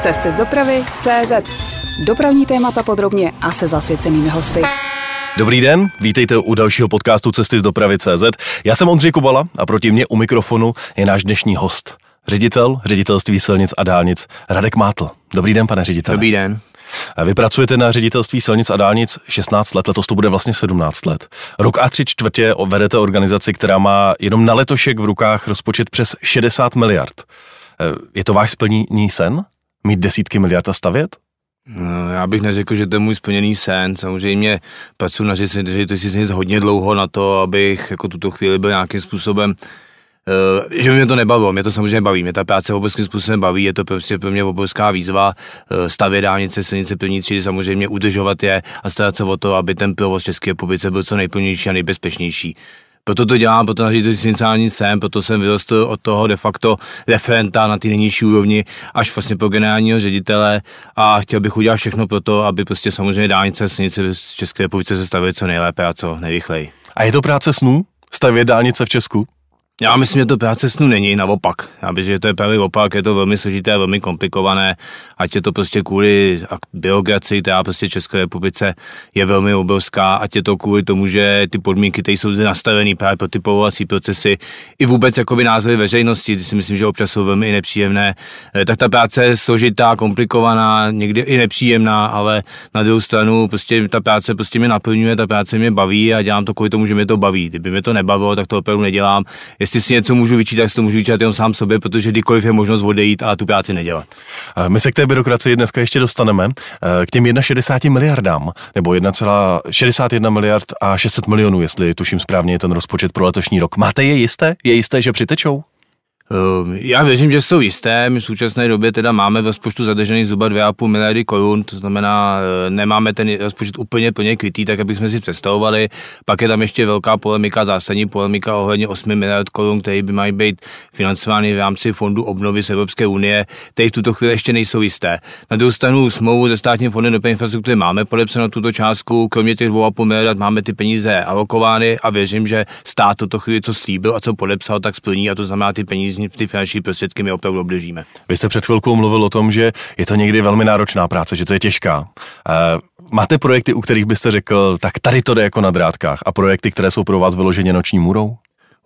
Cesty z dopravy CZ. Dopravní témata podrobně a se zasvěcenými hosty. Dobrý den, vítejte u dalšího podcastu Cesty z dopravy CZ. Já jsem Ondřej Kubala a proti mě u mikrofonu je náš dnešní host. Ředitel ředitelství silnic a dálnic Radek Mátl. Dobrý den, pane ředitel. Dobrý den. Vy pracujete na ředitelství silnic a dálnic 16 let, letos to bude vlastně 17 let. Rok a tři čtvrtě vedete organizaci, která má jenom na letošek v rukách rozpočet přes 60 miliard. Je to váš splněný sen? Mít desítky miliard a stavět? No, já bych neřekl, že to je můj splněný sen. Samozřejmě pracuji na si hodně dlouho na to, abych jako tuto chvíli byl nějakým způsobem Uh, že mě to nebavilo, mě to samozřejmě baví, mě ta práce obrovským způsobem baví, je to prostě pro mě obrovská výzva, uh, stavět dálnice, silnice první třídy, samozřejmě udržovat je a starat se o to, aby ten provoz České republice byl co nejplnější a nejbezpečnější. Proto to dělám, proto na ředitelství jsem, proto jsem vyrostl od toho de facto referenta na ty nejnižší úrovni až vlastně po generálního ředitele a chtěl bych udělat všechno pro to, aby prostě samozřejmě dálnice a silnice v České republice se stavily co nejlépe a co nejrychleji. A je to práce snů? Stavět dálnice v Česku? Já myslím, že to práce snu není, naopak. Já bych, že to je právě opak, je to velmi složité, velmi komplikované, ať je to prostě kvůli byrokracii, která prostě České republice je velmi obrovská, ať je to kvůli tomu, že ty podmínky, které jsou zde nastavené právě pro ty povolovací procesy, i vůbec jakoby názory veřejnosti, ty si myslím, že občas jsou velmi nepříjemné, eh, tak ta práce je složitá, komplikovaná, někdy i nepříjemná, ale na druhou stranu prostě ta práce prostě mě naplňuje, ta práce mě baví a dělám to kvůli tomu, že mě to baví. Kdyby mě to nebavilo, tak to opravdu nedělám si něco můžu vyčítat, tak si to můžu vyčítat jenom sám sobě, protože kdykoliv je možnost odejít a tu práci nedělat. My se k té byrokracii dneska ještě dostaneme. Eh, k těm 1,60 miliardám, nebo 1,61 miliard a 600 milionů, jestli tuším správně je ten rozpočet pro letošní rok. Máte je jisté? Je jisté, že přitečou? Ehm, já věřím, že jsou jisté. My v současné době teda máme v rozpočtu zadržený zhruba 2,5 miliardy korun, to znamená, eh, nemáme ten rozpočet úplně plně krytý, tak abychom si představovali. Pak je tam ještě velká polemika, zásadní polemika ohledně 8 miliard korun, které by mají být financovány v rámci fondu obnovy z Evropské unie, které v tuto chvíli ještě nejsou jisté. Na druhou stranu smlouvu ze státním fondem dopravní infrastruktury máme podepsanou tuto částku, kromě těch 2,5 miliard máme ty peníze alokovány a věřím, že stát tuto chvíli, co slíbil a co podepsal, tak splní a to znamená ty peníze ty finanční prostředky my opravdu obdržíme. Vy jste před chvilkou mluvil o tom, že je to někdy velmi náročná práce, že to je těžká. E, máte projekty, u kterých byste řekl, tak tady to jde jako na drátkách a projekty, které jsou pro vás vyloženě noční můrou?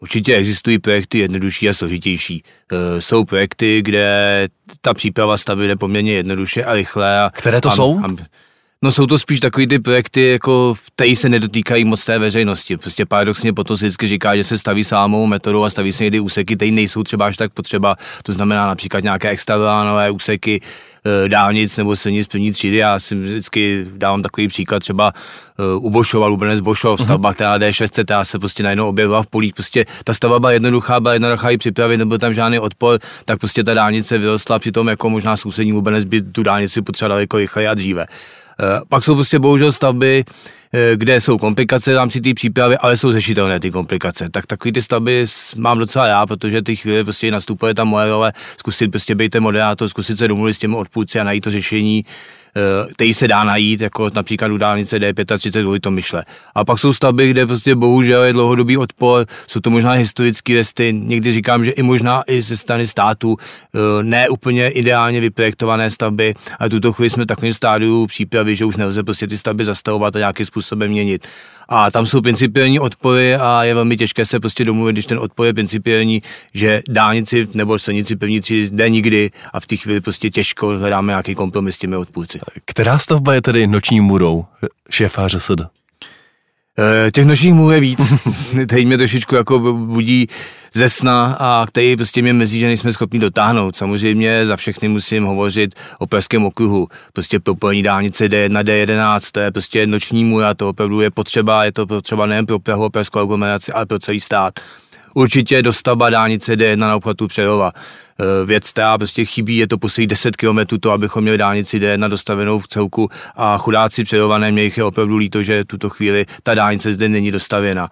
Určitě existují projekty jednodušší a složitější. E, jsou projekty, kde ta příprava stavby jde poměrně jednoduše a rychle. A, které to a, jsou? A, No jsou to spíš takový ty projekty, jako které se nedotýkají moc té veřejnosti. Prostě paradoxně potom se vždycky říká, že se staví sámou metodou a staví se někdy úseky, které nejsou třeba až tak potřeba. To znamená například nějaké extravilánové úseky, e, dálnic nebo silnic první třídy. Já si vždycky dávám takový příklad třeba uh, u Bošova, Lubenec Bošov, mhm. stavba, která D6, která se prostě najednou objevila v polích. Prostě ta stavba byla jednoduchá, byla jednoduchá i připravit, nebyl tam žádný odpor, tak prostě ta dálnice vyrostla, přitom jako možná sousední Lubenec by tu dálnici potřeboval daleko rychleji a dříve. Eh, pak jsou prostě bohužel stavby, eh, kde jsou komplikace v rámci té přípravy, ale jsou řešitelné ty komplikace. Tak takový ty stavby mám docela já, protože ty chvíli prostě nastupuje ta moje role, zkusit prostě být ten moderátor, zkusit se domluvit s těmi odpůrci a najít to řešení, který se dá najít, jako například u dálnice D35 kvůli to myšle. A pak jsou stavby, kde prostě bohužel je dlouhodobý odpor, jsou to možná historické resty, někdy říkám, že i možná i ze strany státu eh, ne úplně ideálně vyprojektované stavby, a tuto chvíli jsme v takovém stádiu přípravy, že už nelze prostě ty stavby zastavovat a nějakým způsobem měnit. A tam jsou principiální odpory a je velmi těžké se prostě domluvit, když ten odpor je principiální, že dálnici nebo silnici pevní třídy jde nikdy a v té chvíli prostě těžko hledáme nějaký kompromis s těmi odpůrci. Která stavba je tedy noční murou šéfa ŘSD? E, těch nočních můr je víc. Teď mě trošičku jako budí ze sna a který prostě mě mezí, že nejsme schopni dotáhnout. Samozřejmě za všechny musím hovořit o Pražském okruhu. Prostě propojení dálnice D1, D11, to je prostě noční můj a to opravdu je potřeba, je to potřeba nejen pro Prahu a Pražskou aglomeraci, ale pro celý stát. Určitě dostavba dálnice D1 na obchvatu Přerova. E, věc, která prostě chybí, je to poslední 10 km, to, abychom měli dálnici D1 dostavenou v celku a chudáci Přerované, mě jich je opravdu líto, že tuto chvíli ta dálnice zde není dostavěna.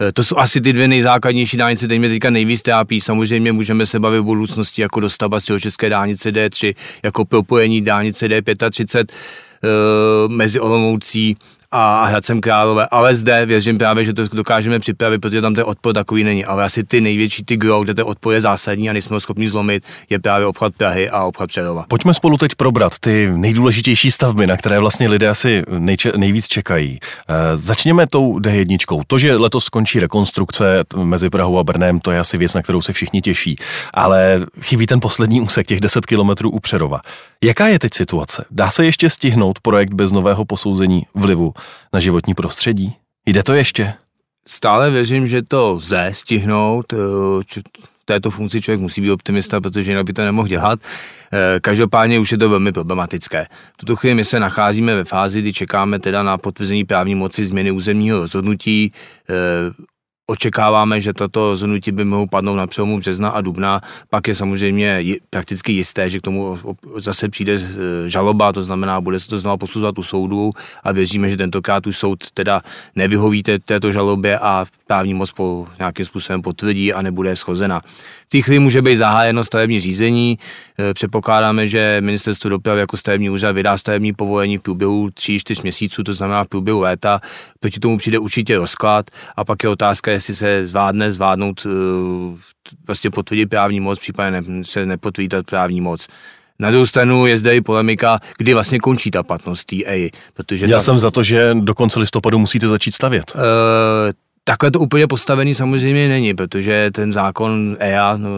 Eh, to jsou asi ty dvě nejzákladnější dálnice, které mě teďka nejvíc trápí. Samozřejmě můžeme se bavit v budoucnosti jako dostavba české dálnice D3, jako propojení dálnice D35 eh, mezi Olomoucí a Hradcem Králové, ale zde věřím právě, že to dokážeme připravit, protože tam ten odpor takový není. Ale asi ty největší, ty gro, kde ten odpor je zásadní a nejsme ho schopni zlomit, je právě obchod Prahy a obchod Přerova. Pojďme spolu teď probrat ty nejdůležitější stavby, na které vlastně lidé asi nejče- nejvíc čekají. E, začněme tou D1. To, že letos skončí rekonstrukce mezi Prahou a Brnem, to je asi věc, na kterou se všichni těší. Ale chybí ten poslední úsek, těch 10 kilometrů u Přerova. Jaká je teď situace? Dá se ještě stihnout projekt bez nového posouzení vlivu na životní prostředí? Jde to ještě? Stále věřím, že to lze stihnout. Eh, této funkci člověk musí být optimista, protože jinak by to nemohl dělat. Eh, každopádně už je to velmi problematické. V tuto chvíli my se nacházíme ve fázi, kdy čekáme teda na potvrzení právní moci změny územního rozhodnutí. Eh, Očekáváme, že tato rozhodnutí by mohou padnout na přelomu března a dubna, pak je samozřejmě prakticky jisté, že k tomu zase přijde e, žaloba, to znamená, bude se to znovu posuzovat u soudu a věříme, že tentokrát už soud teda nevyhoví této žalobě a právní moc po nějakým způsobem potvrdí a nebude schozena. V té chvíli může být zahájeno stavební řízení. E, předpokládáme, že ministerstvo dopravy jako stavební úřad vydá stavební povolení v průběhu 3-4 měsíců, to znamená v průběhu léta. Proti tomu přijde určitě rozklad a pak je otázka, jestli se zvládne zvládnout e, vlastně potvrdit právní moc, případně se nepotvrdí právní moc. Na druhou stranu je zde i polemika, kdy vlastně končí ta platnost TA. Protože Já ta, jsem za to, že do konce listopadu musíte začít stavět. Uh, Takhle to úplně postavený samozřejmě není, protože ten zákon EA no,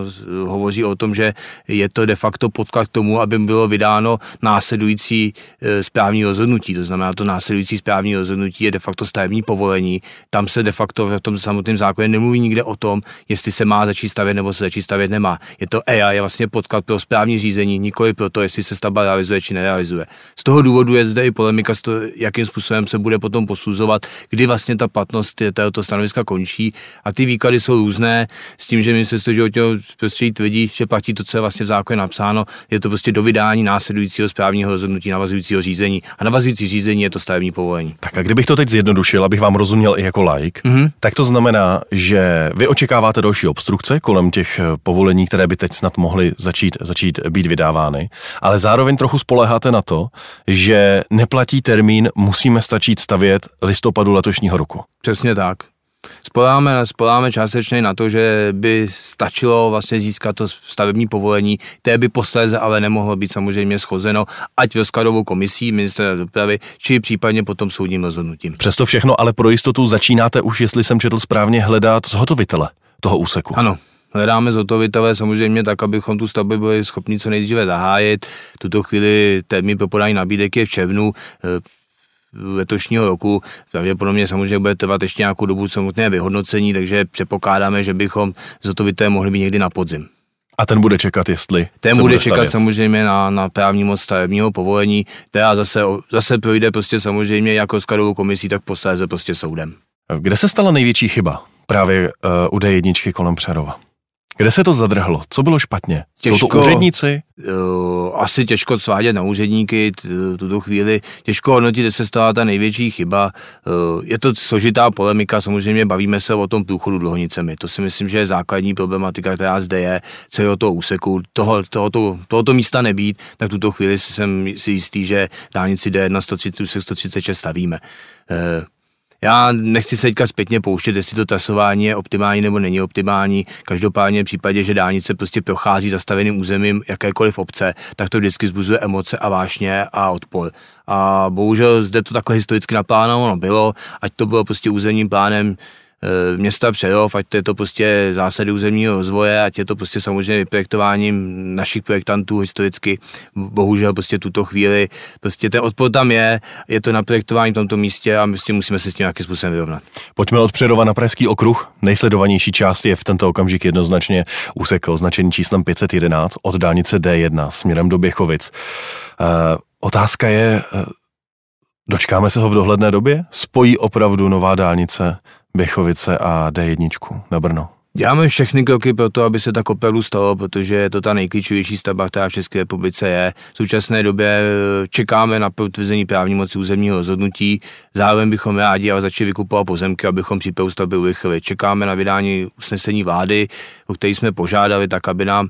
hovoří o tom, že je to de facto podklad k tomu, aby bylo vydáno následující e, správní rozhodnutí. To znamená, to následující správní rozhodnutí je de facto stavební povolení. Tam se de facto v tom samotném zákoně nemluví nikde o tom, jestli se má začít stavět nebo se začít stavět nemá. Je to EA, je vlastně podklad pro správní řízení, nikoli pro to, jestli se stavba realizuje či nerealizuje. Z toho důvodu je zde i polemika, jakým způsobem se bude potom posuzovat, kdy vlastně ta platnost této stanoviska končí a ty výklady jsou různé s tím, že ministerstvo životního prostředí tvrdí, že platí to, co je vlastně v zákoně napsáno, je to prostě do vydání následujícího správního rozhodnutí navazujícího řízení a navazující řízení je to stavební povolení. Tak a kdybych to teď zjednodušil, abych vám rozuměl i jako like, mm-hmm. tak to znamená, že vy očekáváte další obstrukce kolem těch eh, povolení, které by teď snad mohly začít, začít být vydávány, ale zároveň trochu spoleháte na to, že neplatí termín musíme stačit stavět listopadu letošního roku. Přesně tak. Spoláme, spoláme částečně na to, že by stačilo vlastně získat to stavební povolení, které by posléze ale nemohlo být samozřejmě schozeno, ať rozkladovou komisí ministra dopravy, či případně potom soudním rozhodnutím. Přesto všechno, ale pro jistotu začínáte už, jestli jsem četl správně, hledat zhotovitele toho úseku. Ano, hledáme zhotovitele samozřejmě tak, abychom tu stavbu byli schopni co nejdříve zahájit. V tuto chvíli termín pro podání nabídek je v červnu letošního roku. Pravděpodobně samozřejmě bude trvat ještě nějakou dobu samotné vyhodnocení, takže předpokládáme, že bychom zhotovité mohli být někdy na podzim. A ten bude čekat, jestli Ten bude, bude čekat stavět. samozřejmě na, na právní moc stavebního povolení, která zase, zase projde prostě samozřejmě jako skladovou komisí, tak posléze prostě soudem. Kde se stala největší chyba právě uh, u D1 kolem Přerova? Kde se to zadrhlo? Co bylo špatně? Těžko, Jsou to úředníci? Uh, asi těžko svádět na úředníky tuto chvíli. Těžko hodnotit, kde se stala ta největší chyba. Uh, je to složitá polemika, samozřejmě bavíme se o tom průchodu dlouhonicemi. To si myslím, že je základní problematika, která zde je celého toho úseku. Toho, tohoto, tohoto místa nebýt, tak tuto chvíli jsem si jistý, že dálnici D1 130, 136 stavíme. Uh, já nechci se teďka zpětně pouštět, jestli to trasování je optimální nebo není optimální. Každopádně v případě, že dálnice prostě prochází zastaveným územím jakékoliv obce, tak to vždycky zbuzuje emoce a vášně a odpor. A bohužel zde to takhle historicky naplánováno bylo, ať to bylo prostě územním plánem města Přerov, ať to je to prostě zásady územního rozvoje, ať je to prostě samozřejmě vyprojektováním našich projektantů historicky. Bohužel prostě tuto chvíli, prostě ten odpor tam je, je to na projektování v tomto místě a my prostě musíme se s tím nějakým způsobem vyrovnat. Pojďme od Přerova na Pražský okruh. Nejsledovanější část je v tento okamžik jednoznačně úsek označený číslem 511 od dálnice D1 směrem do Běchovic. Uh, otázka je, uh, dočkáme se ho v dohledné době? Spojí opravdu nová dálnice Běchovice a D1 na Brno. Děláme všechny kroky pro to, aby se tak opravdu stalo, protože je to ta nejklíčovější stavba, která v České republice je. V současné době eh, čekáme na potvrzení právní moci územního rozhodnutí. Zároveň bychom rádi ale začali vykupovat pozemky, abychom přípravu stavby urychlili. Čekáme na vydání usnesení vlády, o který jsme požádali, tak aby nám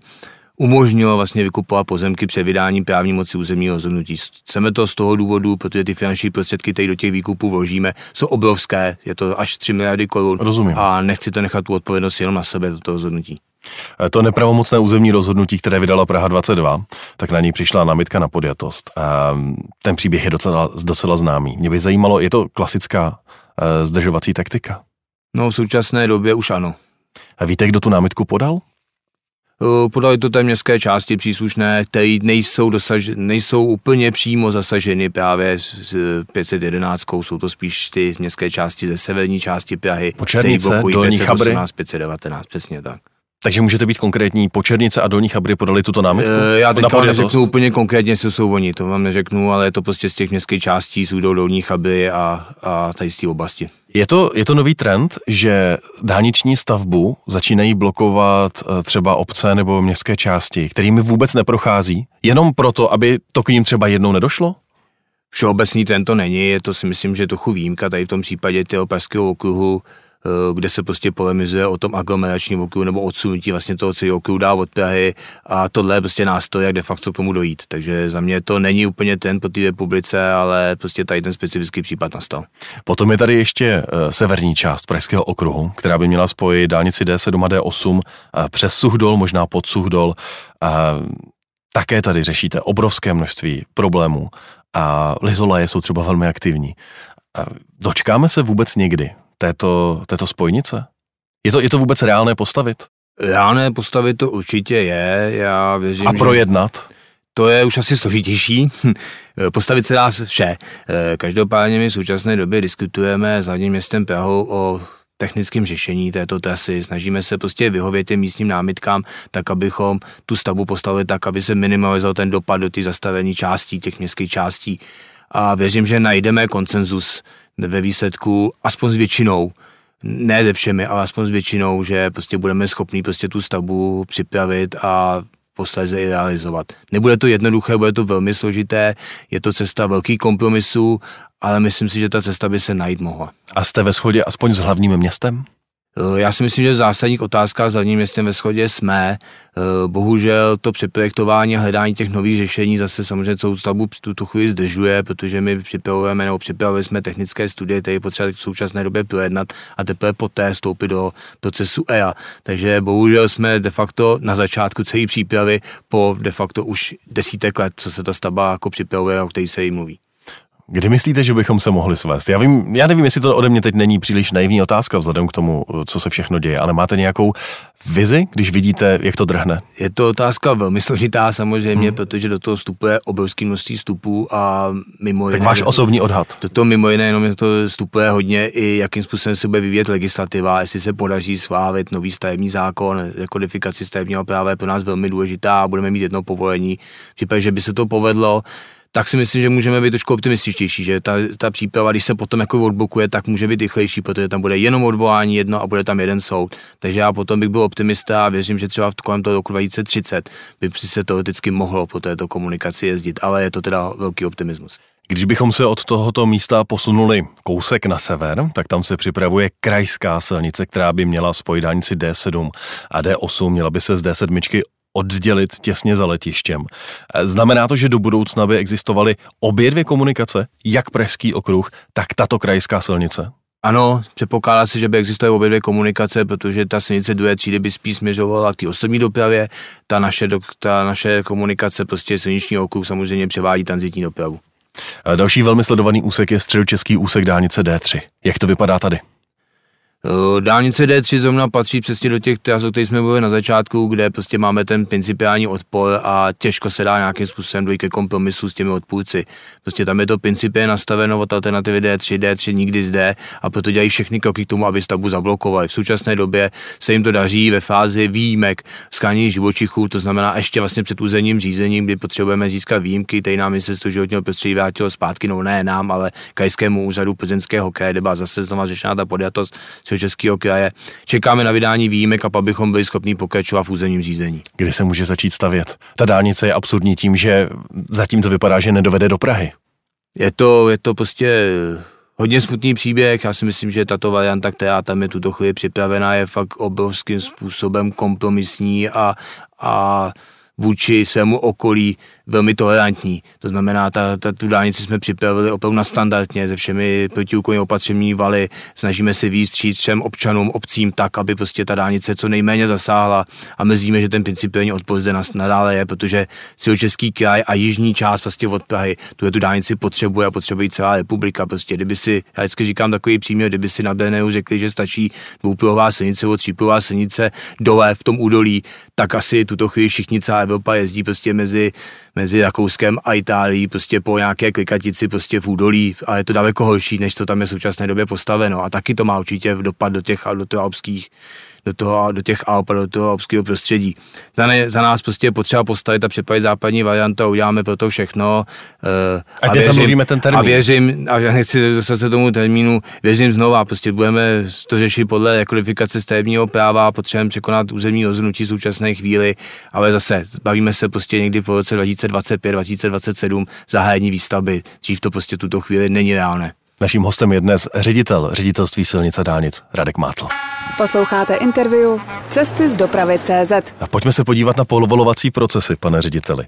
umožnilo vlastně vykupovat pozemky před vydáním právní moci územního rozhodnutí. Chceme to z toho důvodu, protože ty finanční prostředky, které do těch výkupů vložíme, jsou obrovské, je to až 3 miliardy korun. Rozumím. A nechci to nechat tu odpovědnost jenom na sebe, do toho rozhodnutí. Eh, to nepravomocné územní rozhodnutí, které vydala Praha 22, tak na ní přišla námitka na podjatost. Ehm, ten příběh je docela, docela známý. Mě by zajímalo, je to klasická eh, zdržovací taktika? No v současné době už ano. A víte, kdo tu námitku podal? Eh, podali to té městské části příslušné, které nejsou, dosaž, nejsou úplně přímo zasaženy právě s 511, jsou to spíš ty městské části ze severní části Prahy. Počernice, Dolní Chabry. 519, přesně tak. Takže můžete být konkrétní. Počernice a Dolní Chabry podali tuto námitku? E, já teďka neřeknu úplně konkrétně, co jsou oni, to vám neřeknu, ale je to prostě z těch městských částí, jsou Dolní Chabry a, a tady z té oblasti. Je to, je to nový trend, že dálniční stavbu začínají blokovat eh, třeba obce nebo městské části, kterými vůbec neprochází, jenom proto, aby to k ním třeba jednou nedošlo? Všeobecný trend to není, je to si myslím, že trochu výjimka tady v tom případě toho pražského okruhu, kde se prostě polemizuje o tom aglomeračním okruhu nebo odsunutí vlastně toho celého okruhu dá od Prahy a tohle je prostě nástroj, jak de facto k tomu dojít. Takže za mě to není úplně ten po té republice, ale prostě tady ten specifický případ nastal. Potom je tady ještě uh, severní část Pražského okruhu, která by měla spojit dálnici D7 a D8 uh, přes Suchdol, možná pod Suchdol. Uh, také tady řešíte obrovské množství problémů a Lizolaje jsou třeba velmi aktivní. Dočkáme se vůbec někdy této, této spojnice? Je to, je to vůbec reálné postavit? Reálné postavit to určitě je, já věřím, A projednat? Že... To je už asi složitější. Postavit se dá vše. Každopádně my v současné době diskutujeme s hlavním městem Prahou o technickém řešení této trasy. Snažíme se prostě vyhovět těm místním námitkám, tak abychom tu stavbu postavili tak, aby se minimalizoval ten dopad do těch zastavení částí, těch městských částí. A věřím, že najdeme koncenzus ve výsledku, aspoň s většinou, ne ze všemi, ale aspoň s většinou, že prostě budeme schopni prostě tu stavbu připravit a posléze i realizovat. Nebude to jednoduché, bude to velmi složité, je to cesta velkých kompromisů, ale myslím si, že ta cesta by se najít mohla. A jste ve shodě aspoň s hlavním městem? Eh, já si myslím, že v zásadních otázkách s hlavním městem ve shodě jsme. Eh, bohužel to přeprojektování a hledání těch nových řešení zase samozřejmě celou stavbu tuto chvíli zdržuje, protože my připravujeme nebo připravili jsme technické studie, které potřeba v současné době projednat a teprve poté vstoupit do procesu EA. Takže bohužel jsme de facto na začátku celé přípravy po de facto už desítek let, co se ta stavba jako připravuje, o které se jí mluví. Kdy myslíte, že bychom se mohli svést? Já, vím, já nevím, jestli to ode mě teď není příliš naivní otázka vzhledem k tomu, co se všechno děje, ale máte nějakou vizi, když vidíte, jak to drhne? Je to otázka velmi složitá samozřejmě, hmm. protože do toho vstupuje obrovský množství vstupů a mimo jiné... Tak váš osobní odhad? Do toho mimo jiné jenom to vstupuje hodně i jakým způsobem se bude vyvíjet legislativa, jestli se podaří schválit nový stavební zákon, kodifikaci stavebního práva je pro nás velmi důležitá a budeme mít jedno povolení. V případě, že by se to povedlo, tak si myslím, že můžeme být trošku optimističtější, že ta, ta příprava, když se potom jako odblokuje, tak může být rychlejší, protože tam bude jenom odvolání jedno a bude tam jeden soud. Takže já potom bych byl optimista a věřím, že třeba v kolem toho roku 2030 by se teoreticky mohlo po této komunikaci jezdit, ale je to teda velký optimismus. Když bychom se od tohoto místa posunuli kousek na sever, tak tam se připravuje krajská silnice, která by měla spojit dálnici D7 a D8, měla by se z D7 oddělit těsně za letištěm. Znamená to, že do budoucna by existovaly obě dvě komunikace, jak Pražský okruh, tak tato krajská silnice? Ano, předpokládá se, že by existovaly obě dvě komunikace, protože ta silnice druhé třídy by spíš směřovala k té osobní dopravě, ta naše, ta naše komunikace, prostě silniční okruh samozřejmě převádí tranzitní dopravu. Další velmi sledovaný úsek je středočeský úsek dálnice D3. Jak to vypadá tady? Eh, dálnice D3 zrovna patří přesně do těch tras, o kterých jsme mluvili na začátku, kde prostě máme ten principiální odpor a těžko se dá nějakým způsobem dojít ke kompromisu s těmi odpůrci. Prostě tam je to principě nastaveno od alternativy D3, D3 nikdy zde a proto dělají všechny kroky k tomu, aby stavbu zablokovali. V současné době se jim to daří ve fázi výjimek skání živočichů, to znamená ještě vlastně před územním řízením, kdy potřebujeme získat výjimky, tady nám ministerstvo životního prostředí vrátilo zpátky, no ne nám, ale krajskému úřadu plzeňského kraje, kde zase znova řešena ta podjatost Českého kraje. Čekáme na vydání výjimek a pak bychom byli schopni pokračovat v územním řízení. Kdy se může začít stavět? Ta dálnice je absurdní tím, že zatím to vypadá, že nedovede do Prahy. Je to, je to prostě hodně smutný příběh. Já si myslím, že tato varianta, která tam je tuto chvíli připravená, je fakt obrovským způsobem kompromisní a, a vůči svému okolí velmi tolerantní. To znamená, ta, ta, tu dálnici jsme připravili opravdu na standardně se všemi protiúkolními opatření valy. Snažíme se víc třít všem občanům, obcím tak, aby prostě ta dálnice co nejméně zasáhla a mrzíme, že ten principiální odpor zde nadále je, protože Středočeský kraj a jižní část vlastně od Prahy tu tu dálnici potřebuje a potřebuje celá republika. Prostě kdyby si, já vždycky říkám takový příměr, kdyby si na Berneu řekli, že stačí dvoupruhová silnice nebo třípruhová silnice dole v tom údolí, tak asi tuto chvíli všichni celá Evropa jezdí prostě mezi mezi Rakouskem a Itálií prostě po nějaké klikatici prostě v údolí a je to daleko horší, než co tam je v současné době postaveno. A taky to má určitě dopad do těch, do těch alpských do, toho, do těch Alp a do toho alpského prostředí. Za, ne, za nás prostě je potřeba postavit a připravit západní variantu a uděláme pro to všechno. Uh, a, a věřím, ten termín. A věřím, a já nechci dostat se tomu termínu, věřím znova, prostě budeme to řešit podle kodifikace stavebního práva a potřebujeme překonat územní rozhodnutí současné chvíli, ale zase bavíme se prostě někdy po roce 2025, 2027 zahájení výstavby. Dřív to prostě tuto chvíli není reálné. Naším hostem je dnes ředitel ředitelství silnic a dálnic Radek Mátl. Posloucháte interview Cesty z dopravy CZ. A pojďme se podívat na polovolovací procesy, pane řediteli.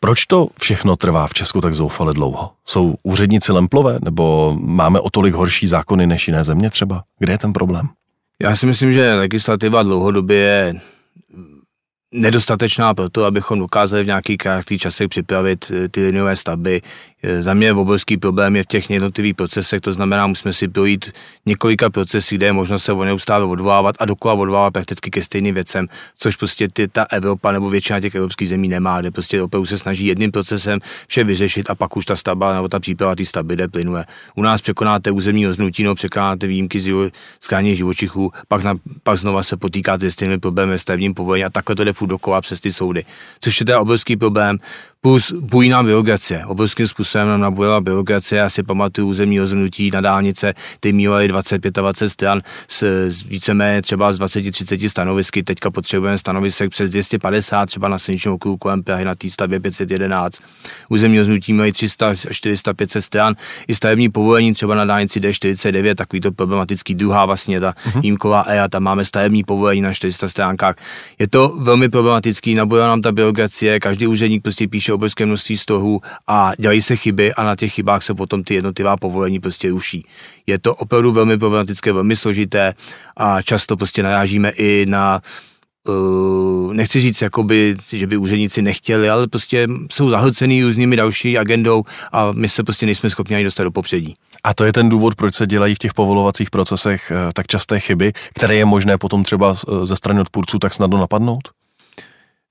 Proč to všechno trvá v Česku tak zoufale dlouho? Jsou úředníci lemplové, nebo máme o tolik horší zákony než jiné země třeba? Kde je ten problém? Já si myslím, že legislativa dlouhodobě je nedostatečná pro to, abychom dokázali v nějakých krátkých časech připravit eh, ty liniové stavby Eh, za mě obrovský problém je v těch jednotlivých procesech, to znamená, musíme si projít několika procesy, kde je možno se o neustále odvolávat a dokola odvolávat prakticky ke stejným věcem, což prostě ty, ta Evropa nebo většina těch evropských zemí nemá, kde prostě opravdu se snaží jedním procesem vše vyřešit a pak už ta stavba nebo ta příprava té stavby jde plynule. U nás překonáte územní roznutí, no překonáte výjimky z skání živočichů, pak, na, pak znova se potýkáte s těmi problémy ve stavebním povolení a takhle to jde furt dokola přes ty soudy. Což je teda obrovský problém plus bujná byrokracie. Obrovským způsobem nám nabujela byrokracie. Já si pamatuju územní rozhodnutí na dálnice, ty měly 20-25 stran s, s víceméně třeba z 20-30 stanovisky. Teďka potřebujeme stanovisek přes 250, třeba na silničním okruhu kolem Prahy na té stavbě 511. Územní rozhodnutí mají 300 400, 500 stran. I stavební povolení třeba na dálnici D49, takový to problematický druhá vlastně ta uh-huh. jímková EA, tam máme stavební povolení na 400 stránkách. Je to velmi problematický, nabujela nám ta byrokracie, každý úředník prostě píše píše obrovské množství stohů a dělají se chyby a na těch chybách se potom ty jednotlivá povolení prostě ruší. Je to opravdu velmi problematické, velmi složité a často prostě narážíme i na Uh, nechci říct, jakoby, že by úředníci nechtěli, ale prostě jsou zahlcený různými další agendou a my se prostě nejsme schopni ani dostat do popředí. A to je ten důvod, proč se dělají v těch povolovacích procesech uh, tak časté chyby, které je možné potom třeba uh, ze strany odpůrců tak snadno napadnout?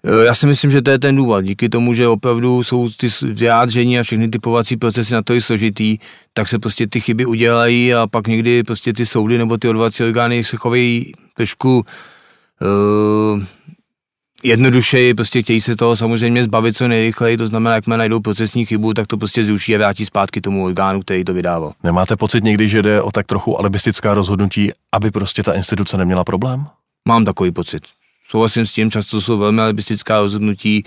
Eh, já si myslím, že to je ten důvod. Díky tomu, že opravdu jsou ty vyjádření a všechny ty povací procesy na to i složitý, tak se prostě ty chyby udělají a pak někdy prostě ty soudy nebo ty odvolací orgány se chovají trošku uh, jednodušeji, prostě chtějí se toho samozřejmě zbavit co nejrychleji, to znamená, jak najdou procesní chybu, tak to prostě zruší a vrátí zpátky tomu orgánu, který to vydával. Nemáte pocit někdy, že jde o tak trochu alibistická rozhodnutí, aby prostě ta instituce neměla problém? Mám takový pocit souhlasím s tím, často jsou velmi alibistická rozhodnutí,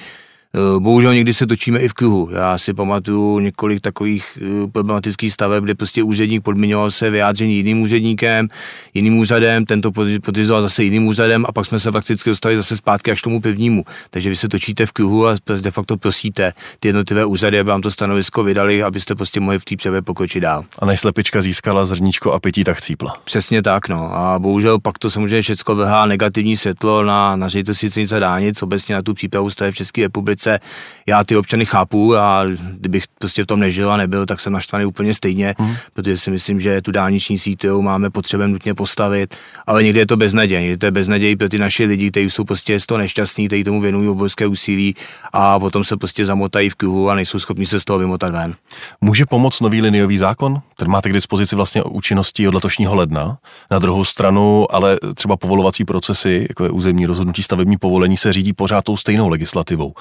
bohužel někdy se točíme i v kruhu. Já si pamatuju několik takových eh, problematických staveb, kde prostě úředník podmiňoval se vyjádření jiným úředníkem, jiným úřadem, tento podřizoval zase jiným úřadem a pak jsme se fakticky dostali zase zpátky až k tomu prvnímu. Takže vy se točíte v kruhu a de facto prosíte ty jednotlivé úřady, aby vám to stanovisko vydali, abyste prostě mohli v té převe pokročit dál. A než slepička získala zrníčko a pití, tak cípla. Přesně tak, no. A bohužel pak to samozřejmě všechno vrhá negativní světlo na, na ředitelství silnic a dálnic, obecně na tu přípravu v České republice republice. Já ty občany chápu a kdybych prostě v tom nežil a nebyl, tak jsem naštvaný úplně stejně, mm. protože si myslím, že tu dálniční síť máme potřebem nutně postavit, ale někdy je to beznaděj. To je beznaděj pro ty naše lidi, kteří jsou prostě z toho nešťastní, kteří tomu věnují obrovské úsilí a potom se prostě zamotají v kruhu a nejsou schopni se z toho vymotat ven. Může pomoct nový liniový zákon? Ten máte k dispozici vlastně účinností od letošního ledna. Na druhou stranu, ale třeba povolovací procesy, jako je územní rozhodnutí stavební povolení, se řídí pořád tou stejnou legislativou.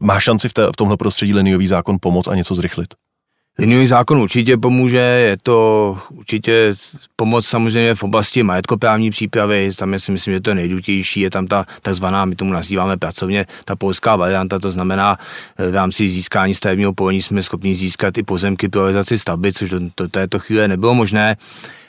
Má šanci v, té, v tomhle prostředí liniový zákon pomoct a něco zrychlit? Liniový zákon určitě pomůže, je to určitě pomoc samozřejmě v oblasti majetkoprávní přípravy, tam je si myslím, že to je nejdůležitější, je tam ta takzvaná, my tomu nazýváme pracovně, ta polská varianta, to znamená v rámci získání stavebního povolení jsme schopni získat i pozemky pro realizaci stavby, což do, do této chvíle nebylo možné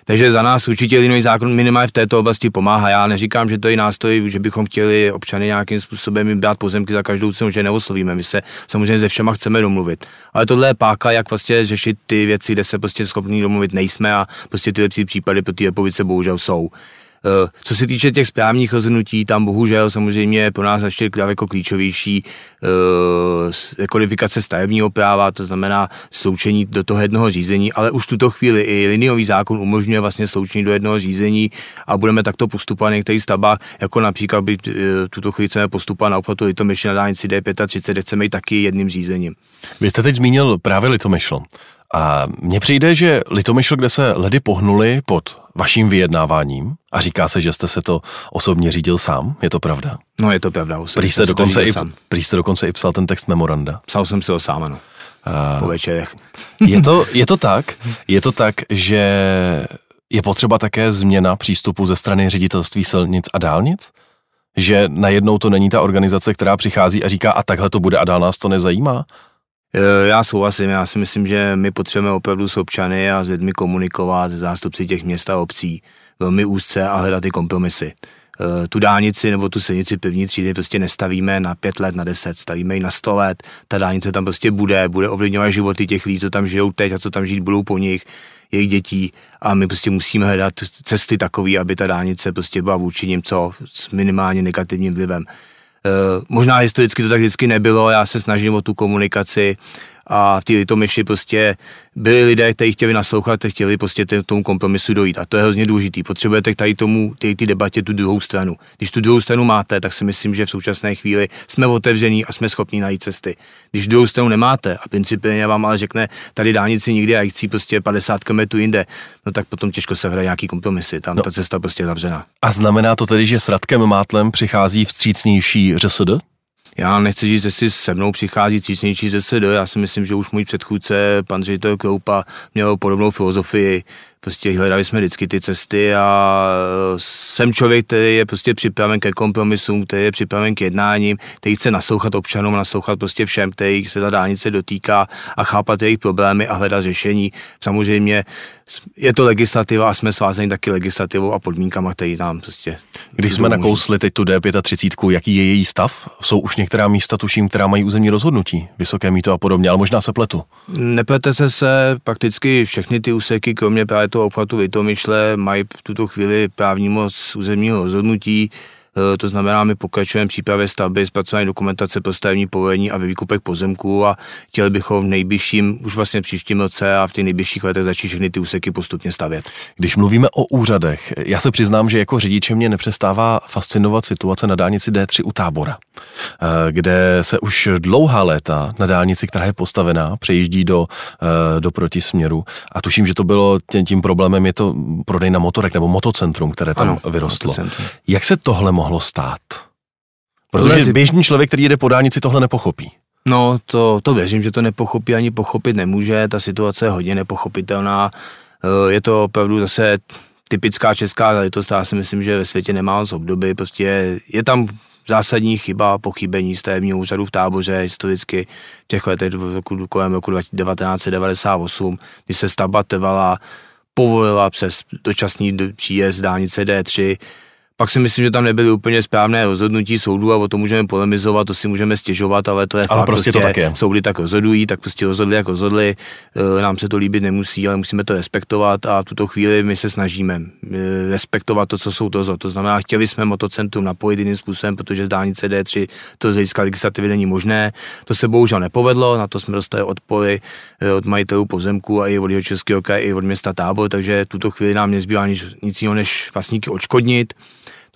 Takže za nás určitě linový zákon minimálně v této oblasti pomáhá. Já neříkám, že to je nástroj, že bychom chtěli občany nějakým způsobem jim dát pozemky za každou cenu, že neoslovíme. My se samozřejmě ze všema chceme domluvit. Ale tohle je páka, jak vlastně řešit ty věci, kde se prostě schopní domluvit nejsme a prostě ty lepší případy pro ty republice bohužel jsou. Eh, co se týče těch správních rozhodnutí, tam bohužel samozřejmě pro nás ještě daleko klíčovější eh, kodifikace stavebního práva, to znamená sloučení do toho jednoho řízení, ale už v tuto chvíli i liniový zákon umožňuje vlastně sloučení do jednoho řízení a budeme takto postupovat některých stavbách, jako například by eh, tuto chvíli chceme postupovat na obchvatu Litomyšl na dálnici D35, kde chceme jít taky jedním řízením. Vy jste teď zmínil právě Litomyšl. A mně přijde, že Litomyšl, kde se ledy pohnuli pod vaším vyjednáváním a říká se, že jste se to osobně řídil sám, je to pravda? No je to pravda. Prý jste, dokonce i, prý jste dokonce i psal ten text memoranda. Psal jsem si ho sám, ano. Uh, po večerech. Je to, je to tak, je to tak, že je potřeba také změna přístupu ze strany ředitelství silnic a dálnic? Že najednou to není ta organizace, která přichází a říká, a takhle to bude a dál nás to nezajímá? Eh, já souhlasím, já si myslím, že my potřebujeme opravdu s občany a s lidmi komunikovat, s zástupci těch měst a obcí velmi úzce a hledat ty kompromisy. Eh, tu dálnici nebo tu silnici první třídy prostě nestavíme na pět let, na deset, stavíme ji na sto let. Ta dálnice tam prostě bude, bude ovlivňovat životy těch lidí, co tam žijou teď a co tam žít budou po nich, jejich dětí a my prostě musíme hledat cesty takové, aby ta dálnice prostě byla vůči ním co s minimálně negativním vlivem. Eh, možná historicky to tak vždycky nebylo, já se snažím o tu komunikaci a v té Litomyši prostě byli lidé, kteří chtěli naslouchat, chtěli prostě tomu kompromisu dojít. A to je hrozně důležité. Potřebujete tady tomu, té, té debatě tu druhou stranu. Když tu druhou stranu máte, tak si myslím, že v současné chvíli jsme otevření a jsme schopni najít cesty. Když druhou stranu nemáte a principiálně vám ale řekne, tady dálnici nikdy a chci prostě 50 km jinde, no tak potom těžko se hraje nějaký kompromisy. Tam no. ta cesta prostě je zavřená. A znamená to tedy, že s Radkem Mátlem přichází vstřícnější ŘSD? Já nechci říct, jestli se mnou přichází přísnější ŘSD, já si myslím, že už můj předchůdce, pan ředitel Kroupa, měl podobnou filozofii prostě hledali jsme vždycky ty cesty a e, jsem člověk, který je prostě připraven ke kompromisům, který je připraven k jednáním, který chce naslouchat občanům, naslouchat prostě všem, kterých se ta dálnice dotýká a chápat jejich problémy a hledat řešení. Samozřejmě je to legislativa a jsme svázáni taky legislativou a podmínkama, které tam prostě... Když jsme nakousli teď tu D35, jaký je její stav? Jsou už některá místa, tuším, která mají územní rozhodnutí, vysoké míto a podobně, ale možná se pletu. Neplete se se, prakticky všechny ty úseky, kromě právě toho obchvatu Litomyšle mají v tuto chvíli právní moc územního rozhodnutí, to znamená, my pokračujeme přípravě stavby, zpracování dokumentace pro stavební povolení a ve výkupech pozemků a chtěli bychom v nejbližším, už vlastně příštím roce a v těch nejbližších letech začít všechny ty úseky postupně stavět. Když mluvíme o úřadech, já se přiznám, že jako řidiče mě nepřestává fascinovat situace na dálnici D3 u tábora, eh, kde se už dlouhá léta na dálnici, která je postavená, přejíždí do, eh, do protisměru a tuším, že to bylo tím, tím problémem, je to prodej na motorek nebo motocentrum, které tam ano, vyrostlo. Motocentrum. Jak se tohle mohlo mohlo stát? Protože běžný člověk, který jede po dálnici, tohle nepochopí. No, to, to věřím, že to nepochopí ani pochopit nemůže. Ta situace je hodně nepochopitelná. Eh, je to opravdu zase typická česká záležitost, já si myslím, že ve světě nemá z obdoby. Prostě je, je tam zásadní chyba, pochybení stavebního úřadu v táboře historicky v těch letech roku, kolem roku 1998, kdy se stavba trvala, povolila přes dočasný příjezd dálnice D3, pak si myslím, že tam nebyly úplně správné rozhodnutí soudů a o tom můžeme polemizovat, to si můžeme stěžovat, ale to je ale fakt, prostě, prostě to tak je. soudy tak rozhodují, tak prostě rozhodli, jak rozhodli, e, nám se to líbit nemusí, ale musíme to respektovat a tuto chvíli my se snažíme e, respektovat to, co jsou to. To znamená, chtěli jsme motocentrum napojit jiným způsobem, protože z dálnice D3 to z hlediska legislativy není možné. To se bohužel nepovedlo, na to jsme dostali odpory e, od majitelů pozemku a i od Českého kraje, i od města Tábor, takže tuto chvíli nám nezbývá nic, nic jiného, než vlastníky odškodnit.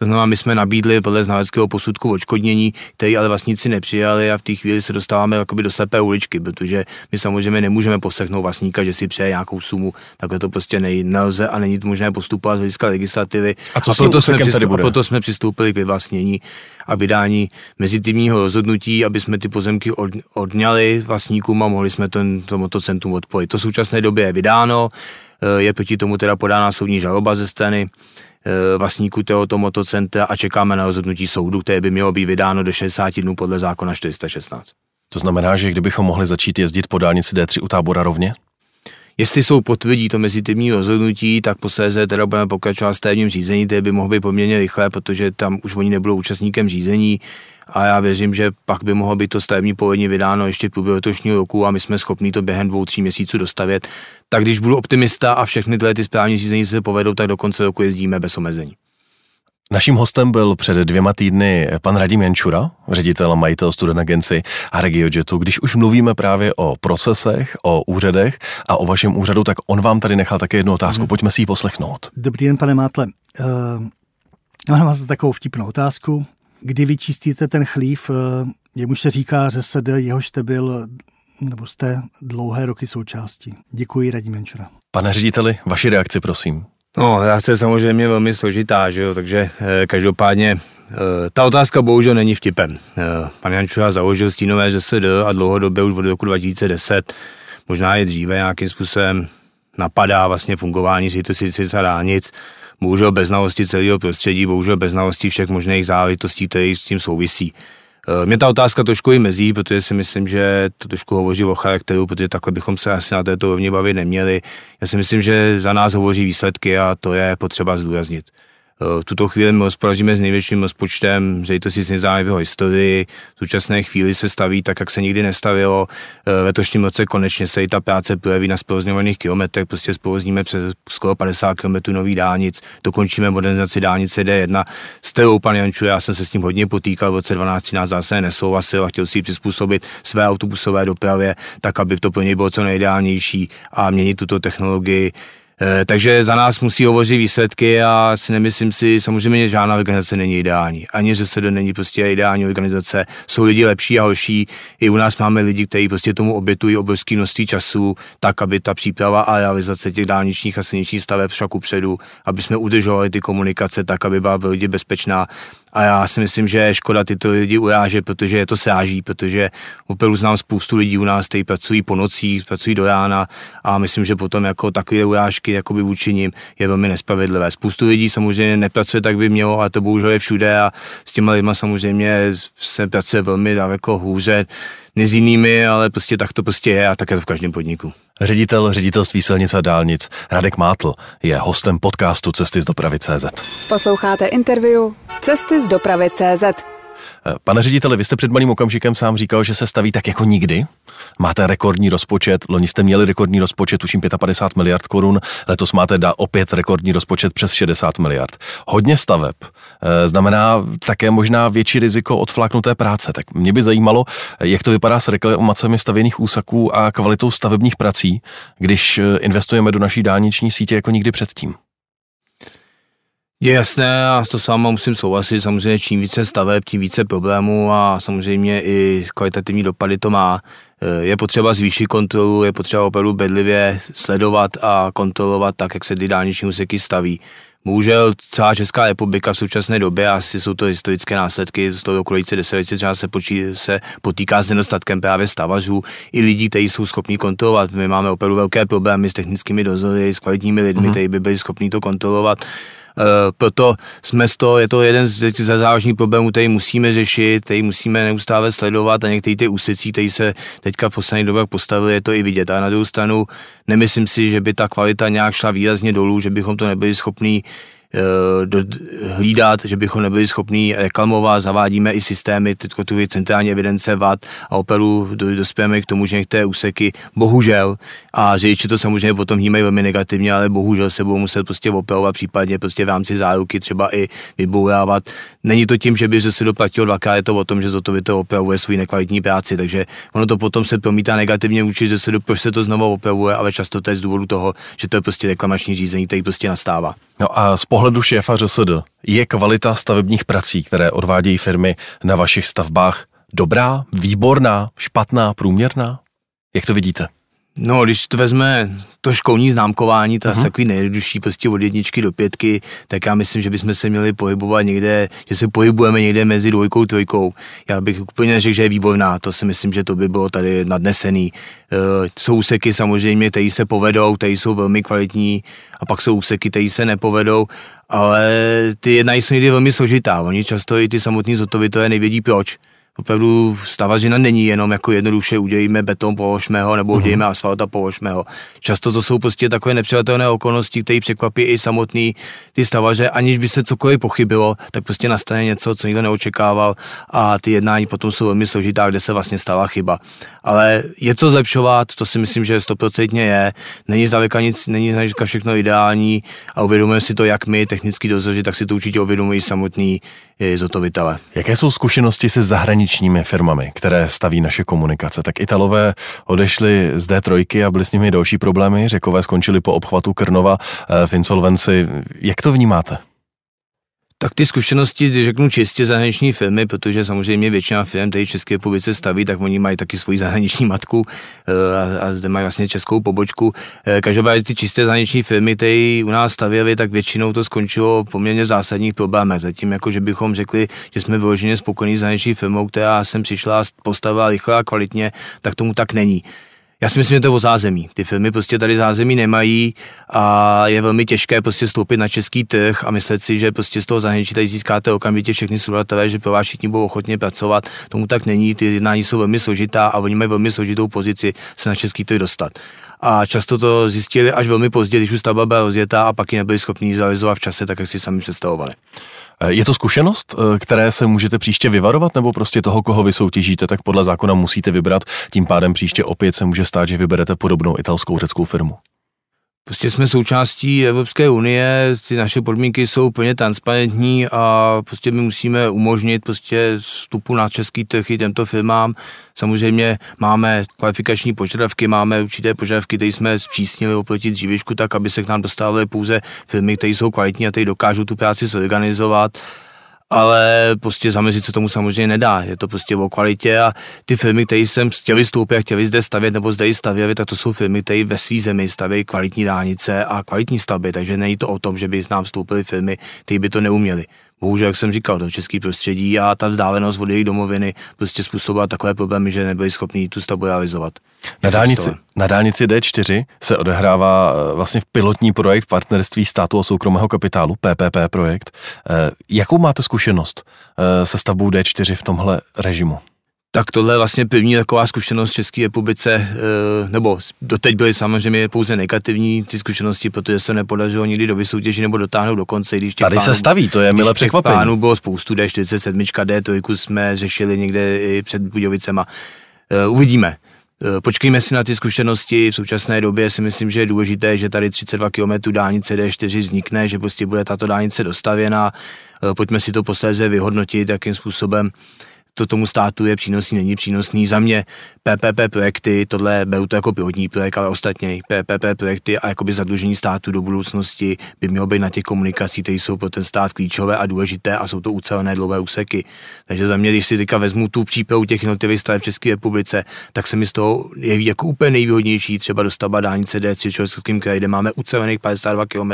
To znamená, my jsme nabídli podle znaleckého posudku odškodnění, který ale vlastníci nepřijali a v té chvíli se dostáváme jakoby do slepé uličky, protože my samozřejmě nemůžeme poslechnout vlastníka, že si přeje nějakou sumu, takhle to prostě nej, nelze a není to možné postupovat z hlediska legislativy. A co a proto, jsme přistup, bude? proto jsme přistoupili k vyvlastnění a vydání mezitímního rozhodnutí, aby jsme ty pozemky od, odňali vlastníkům a mohli jsme ten, to motocentrum odpojit. To v současné době je vydáno, eh, je proti tomu teda podána soudní žaloba ze strany vlastníků tohoto motocentra a čekáme na rozhodnutí soudu, které by mělo být vydáno do 60 dnů podle zákona 416. To znamená, že kdybychom mohli začít jezdit po dálnici D3 u tábora rovně? Jestli jsou potvrdí to mezitímní rozhodnutí, tak posléze teda budeme pokračovat stavebním řízení, které by mohlo být poměrně rychle, protože tam už oni nebudou účastníkem řízení a já věřím, že pak by mohlo být to stavební povolení vydáno ještě v průběhu letošního roku a my jsme schopni to během dvou, tří měsíců dostavět. Tak když budu optimista a všechny tyhle ty správní řízení se povedou, tak do konce roku jezdíme bez omezení. Naším hostem byl před dvěma týdny pan Radim Jančura, ředitel a majitel Student Agency a RegioJetu. Když už mluvíme právě o procesech, o úřadech a o vašem úřadu, tak on vám tady nechal také jednu otázku. Hmm. Pojďme si ji poslechnout. Dobrý den, pane Mátle. Uh, mám vás takovou vtipnou otázku. Kdy vyčistíte ten chlív, uh, jemu se říká ŘSD, jehož jste byl nebo jste dlouhé roky součástí. Děkuji, Radim Jančura. Pane řediteli, vaši reakci, prosím. No, reakce je samozřejmě velmi složitá, že jo? takže eh, každopádně eh, ta otázka bohužel není vtipem. Eh, pan Jančura založil stínové ŘSD a dlouhodobě už od roku 2010, možná i dříve nějakým způsobem napadá vlastně fungování ředitelství a dálnic, bohužel bez znalosti celého prostředí, bohužel bez znalosti všech možných záležitostí, které s tím souvisí. Eh, mě ta otázka trošku i mezí, protože si myslím, že to trošku hovoří o charakteru, protože takhle bychom se asi na této rovně bavit neměli. Já si myslím, že za nás hovoří výsledky a to je potřeba zdůraznit. V tuto chvíli my hospodaříme s největším rozpočtem ředitelství silnic v historii. V současné chvíli se staví tak, jak se nikdy nestavilo. V letošním roce konečně se i ta práce projeví na sprovozňovaných kilometrech. Prostě spovozníme přes skoro 50 km nových dálnic. Dokončíme modernizaci dálnice D1. S kterou pan Janču, já jsem se s tím hodně potýkal v roce 12-13 zase nesouhlasil a chtěl si ji přizpůsobit své autobusové dopravě, tak aby to pro něj bylo co nejideálnější a měnit tuto technologii Eh, takže za nás musí hovořit výsledky a si nemyslím si, samozřejmě žádná organizace není ideální. Ani že se to není prostě ideální organizace. Jsou lidi lepší a horší. I u nás máme lidi, kteří prostě tomu obětují obrovské množství času, tak, aby ta příprava a realizace těch dálničních a silničních staveb šla kupředu, aby jsme udržovali ty komunikace tak, aby byla lidi bezpečná. A já si myslím, že je škoda tyto lidi uráže, protože je to sráží, protože opravdu znám spoustu lidí u nás, kteří pracují po nocích, pracují do rána a myslím, že potom jako takové urážky jakoby vůči nim je velmi nespravedlivé. Spoustu lidí samozřejmě nepracuje tak by mělo, ale to bohužel je všude a s těma lidma samozřejmě se pracuje velmi daleko hůře ne s jinými, ale prostě tak to prostě je a tak je to v každém podniku. Ředitel ředitelství silnic a dálnic Radek Mátl je hostem podcastu Cesty z dopravy CZ. Posloucháte interview Cesty z dopravy CZ. Pane řediteli, vy jste před malým okamžikem sám říkal, že se staví tak jako nikdy. Máte rekordní rozpočet, loni jste měli rekordní rozpočet, tuším 55 miliard korun, letos máte da opět rekordní rozpočet přes 60 miliard. Hodně staveb, e, znamená také možná větší riziko odfláknuté práce. Tak mě by zajímalo, jak to vypadá s reklamacemi stavěných úsaků a kvalitou stavebních prací, když e, investujeme do naší dálniční sítě jako nikdy předtím. Je jasné a to sama musím souhlasit, samozřejmě čím více staveb, tím více problémů a samozřejmě i kvalitativní dopady to má. Eh, je potřeba zvýšit kontrolu, je potřeba opravdu bedlivě sledovat a kontrolovat tak, jak se ty dálniční úseky staví. Bohužel celá Česká republika v současné době, asi jsou to historické následky, z toho roku 2010 třeba se, počí, se potýká s nedostatkem právě stavařů i lidí, kteří jsou schopni kontrolovat. My máme opravdu velké problémy s technickými dozory, s kvalitními lidmi, mm-hmm. kteří by byli schopni to kontrolovat. Eh, proto jsme z toho, je to jeden z závažných problémů, který musíme řešit, který musíme neustále sledovat a některé ty úsecí, které se teďka v posledních dobách postavili, je to i vidět. A na druhou stranu nemyslím si, že by ta kvalita nějak šla výrazně dolů, že bychom to nebyli schopni do, hlídat, že bychom nebyli schopni reklamovat, zavádíme i systémy, tyto tu centrální evidence VAT a opravdu do, dospějeme k tomu, že některé úseky, bohužel, a řidiči to samozřejmě potom vnímají velmi negativně, ale bohužel se budou muset prostě opravovat, případně prostě v rámci záruky třeba i vybourávat. Není to tím, že by se doplatilo dvakrát, je to o tom, že to opravuje svůj nekvalitní práci, takže ono to potom se promítá negativně vůči, že se, proč se to znovu opravuje, ale často to je z důvodu toho, že to je prostě reklamační řízení, který prostě nastává. No a z pohledu šéfa ŘSD je kvalita stavebních prací, které odvádějí firmy na vašich stavbách dobrá, výborná, špatná, průměrná? Jak to vidíte? No, když to vezme to školní známkování, to je uh-huh. takový nejjednodušší, prostě od jedničky do pětky, tak já myslím, že bychom se měli pohybovat někde, že se pohybujeme někde mezi dvojkou, trojkou. Já bych úplně neřekl, že je výborná, to si myslím, že to by bylo tady nadnesený. Uh, jsou úseky samozřejmě, které se povedou, které jsou velmi kvalitní a pak jsou úseky, které se nepovedou, ale ty jedna jsou někdy velmi složitá. Oni často i ty samotní zotovitové nevědí proč opravdu stavařina není jenom jako jednoduše udělíme beton, položme ho, nebo udělíme uh-huh. asfalt a položme ho. Často to jsou prostě takové nepřijatelné okolnosti, které překvapí i samotný ty stavaře, aniž by se cokoliv pochybilo, tak prostě nastane něco, co nikdo neočekával a ty jednání potom jsou velmi složitá, kde se vlastně stala chyba. Ale je co zlepšovat, to si myslím, že stoprocentně je. Není zdaleka nic, není zdaleka všechno ideální a uvědomujeme si to, jak my, technický dozoři, tak si to určitě uvědomují samotný eh, zotovitele. Jaké jsou zkušenosti se zahraničními firmami, které staví naše komunikace? Tak Italové odešli z D3 a byly s nimi další problémy, Řekové skončili po obchvatu Krnova eh, v insolvenci. Jak to vnímáte? Tak ty zkušenosti, když řeknu čistě zahraniční firmy, protože samozřejmě většina firm, které v České republice staví, tak oni mají taky svoji zahraniční matku eh, a, a zde mají vlastně českou pobočku. Eh, každopádně ty čisté zahraniční firmy, které u nás stavěly, tak většinou to skončilo poměrně zásadních problémech. Zatím, jako že bychom řekli, že jsme vyloženě spokojení s zahraniční firmou, která sem přišla a postavila rychle a kvalitně, tak tomu tak není. Já si myslím, že to je o zázemí. Ty firmy prostě tady zázemí nemají a je velmi těžké prostě stoupit na český trh a myslet si, že prostě z toho zahraničí tady získáte okamžitě všechny subdodatelé, že pro vás všichni budou ochotně pracovat. Tomu tak není, ty jednání jsou velmi složitá a oni mají velmi složitou pozici se na český trh dostat. A často to zjistili až velmi pozdě, když už stavba byla rozjetá a pak ji nebyli schopni zrealizovat v čase, tak jak si sami představovali. Eh, je to zkušenost, eh, které se můžete příště vyvarovat, nebo prostě toho, koho vy soutěžíte, tak podle zákona musíte vybrat, tím pádem příště opět se může stát, že vyberete podobnou italskou řeckou firmu? Prostě jsme součástí Evropské unie, ty naše podmínky jsou plně transparentní a prostě my musíme umožnit prostě vstupu na český trh i těmto firmám. Samozřejmě máme kvalifikační požadavky, máme určité požadavky, které jsme zpřísnili oproti dřívěžku, tak aby se k nám dostávaly pouze firmy, které jsou kvalitní a které dokážou tu práci zorganizovat ale prostě zamezit se tomu samozřejmě nedá. Je to prostě o kvalitě a ty firmy, které jsem chtěl vystoupit a chtěli zde stavět nebo zde i stavěli, tak to jsou firmy, které ve své zemi stavějí kvalitní dálnice a kvalitní stavby, takže není to o tom, že by nám vstoupily firmy, které by to neuměly bohužel, jak jsem říkal, do český prostředí a ta vzdálenost od jejich domoviny prostě způsobila takové problémy, že nebyli schopni tu stavbu realizovat. Na dálnici, na dálnici D4 se odehrává eh, vlastně v pilotní projekt partnerství státu a soukromého kapitálu, PPP projekt. Eh, jakou máte zkušenost eh, se stavbou D4 v tomhle režimu? Tak tohle je vlastně první taková zkušenost v České republice, eh, nebo doteď byly samozřejmě pouze negativní ty zkušenosti, protože se nepodařilo nikdy do vysoutěži nebo dotáhnout do konce. Když Tady plánů, se staví, to je milé překvapení. Plánů bylo spoustu, D47, D3 jsme řešili někde i před Budovicema. Eh, uvidíme. Eh, počkejme si na ty zkušenosti. V současné době si myslím, že je důležité, že tady 32 km dálnice D4 vznikne, že prostě bude tato dálnice dostavěna. Pojďme si to posléze vyhodnotit, jakým způsobem to tomu státu je přínosný, není přínosný. Za mě PPP projekty, tohle beru to jako pilotní projekt, ale ostatně PPP projekty a jakoby zadlužení státu do budoucnosti by mělo být na těch komunikacích, které jsou pro ten stát klíčové a důležité a jsou to ucelené dlouhé úseky. Takže za mě, když si teďka vezmu tu přípravu těch jednotlivých staveb v České republice, tak se mi z toho jeví jako úplně nejvýhodnější třeba dostavba dálnice D3 v Českém kraji, kde máme ucelených 52 km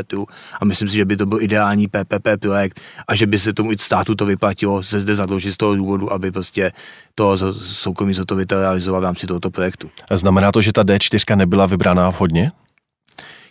a myslím si, že by to byl ideální PPP projekt a že by se tomu státu to vyplatilo se zde zadlužit z toho důvodu, aby prostě to soukromý zotovitel realizoval v rámci tohoto projektu. Znamená to, že ta D4 nebyla vybrána vhodně?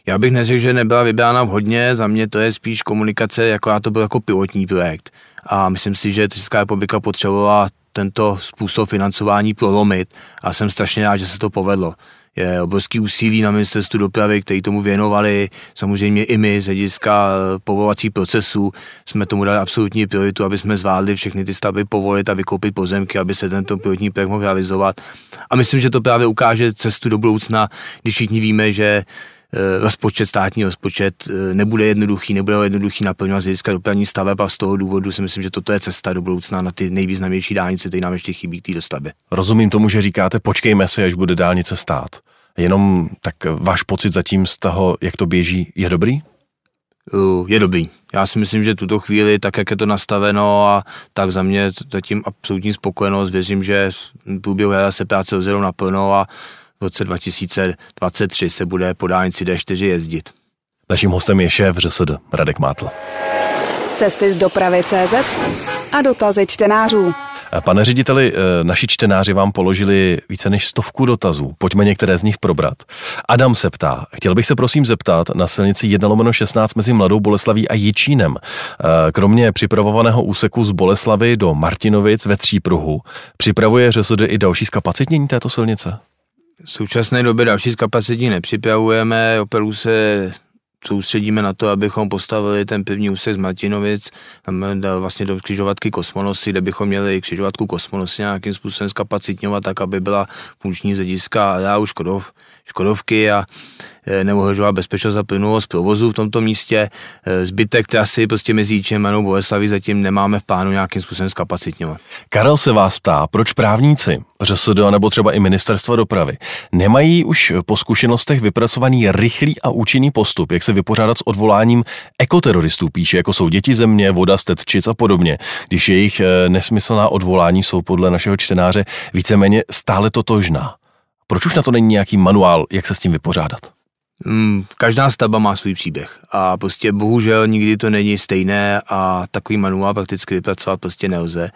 Já bych neřekl, že nebyla vybrána vhodně, za mě to je spíš komunikace, jako já to byl jako pilotní projekt. A myslím si, že Česká republika potřebovala tento způsob financování prolomit a jsem strašně rád, že se to povedlo je obrovský úsilí na ministerstvu dopravy, který tomu věnovali. Samozřejmě i my z hlediska eh, povolovací procesu jsme tomu dali absolutní prioritu, aby jsme zvládli všechny ty stavby povolit a vykoupit pozemky, aby se tento pilotní projekt mohl realizovat. A myslím, že to právě ukáže cestu do budoucna, když všichni víme, že rozpočet, státní rozpočet eh, nebude jednoduchý, nebude jednoduchý naplňovat z hlediska dopravní staveb a z toho důvodu si myslím, že toto je cesta do budoucna na ty nejvýznamnější dálnice, které nám ještě chybí k té dostavbě. Rozumím tomu, že říkáte, počkejme si, až bude dálnice stát. Jenom tak váš pocit zatím z toho, jak to běží, je dobrý? Uh, je dobrý. Já si myslím, že tuto chvíli, tak jak je to nastaveno a tak za mě zatím absolutní spokojenost. Věřím, že v průběhu se práce rozjedou naplno a roce 2023 se bude po dálnici D4 jezdit. Naším hostem je šéf ŘSD Radek Mátl. Cesty z dopravy CZ a dotazy čtenářů. Pane řediteli, eh, naši čtenáři vám položili více než stovku dotazů. Pojďme některé z nich probrat. Adam se ptá, chtěl bych se prosím zeptat na silnici 1 lomeno 16 mezi Mladou Boleslaví a Jičínem. Eh, kromě připravovaného úseku z Boleslavy do Martinovic ve Třípruhu, připravuje ŘSD i další zkapacitnění této silnice? V současné době další zkapacitní nepřipravujeme, opravdu se soustředíme na to, abychom postavili ten první úsek z Martinovic, vlastně do křižovatky Kosmonosy, kde bychom měli křižovatku Kosmonosy nějakým způsobem zkapacitňovat tak, aby byla funkční z hlediska areálu Škodov, Škodovky a e, neohrožovala bezpečnost a plynulost provozu v tomto místě. E, zbytek trasy prostě mezi Jíčem a Boleslaví zatím nemáme v plánu nějakým způsobem zkapacitňovat. Karel se vás ptá, proč právníci, ŘSD nebo třeba i ministerstva dopravy, nemají už po zkušenostech vypracovaný rychlý a účinný postup, jak se vypořádat s odvoláním ekoteroristů, píše, jako jsou děti země, voda, stetčic a podobně, když jejich e, nesmyslná odvolání jsou podle našeho čtenáře víceméně stále totožná. Proč už na to není nějaký manuál, jak se s tím vypořádat? Hmm, každá stavba má svůj příběh a prostě bohužel nikdy to není stejné a takový manuál prakticky vypracovat prostě nelze.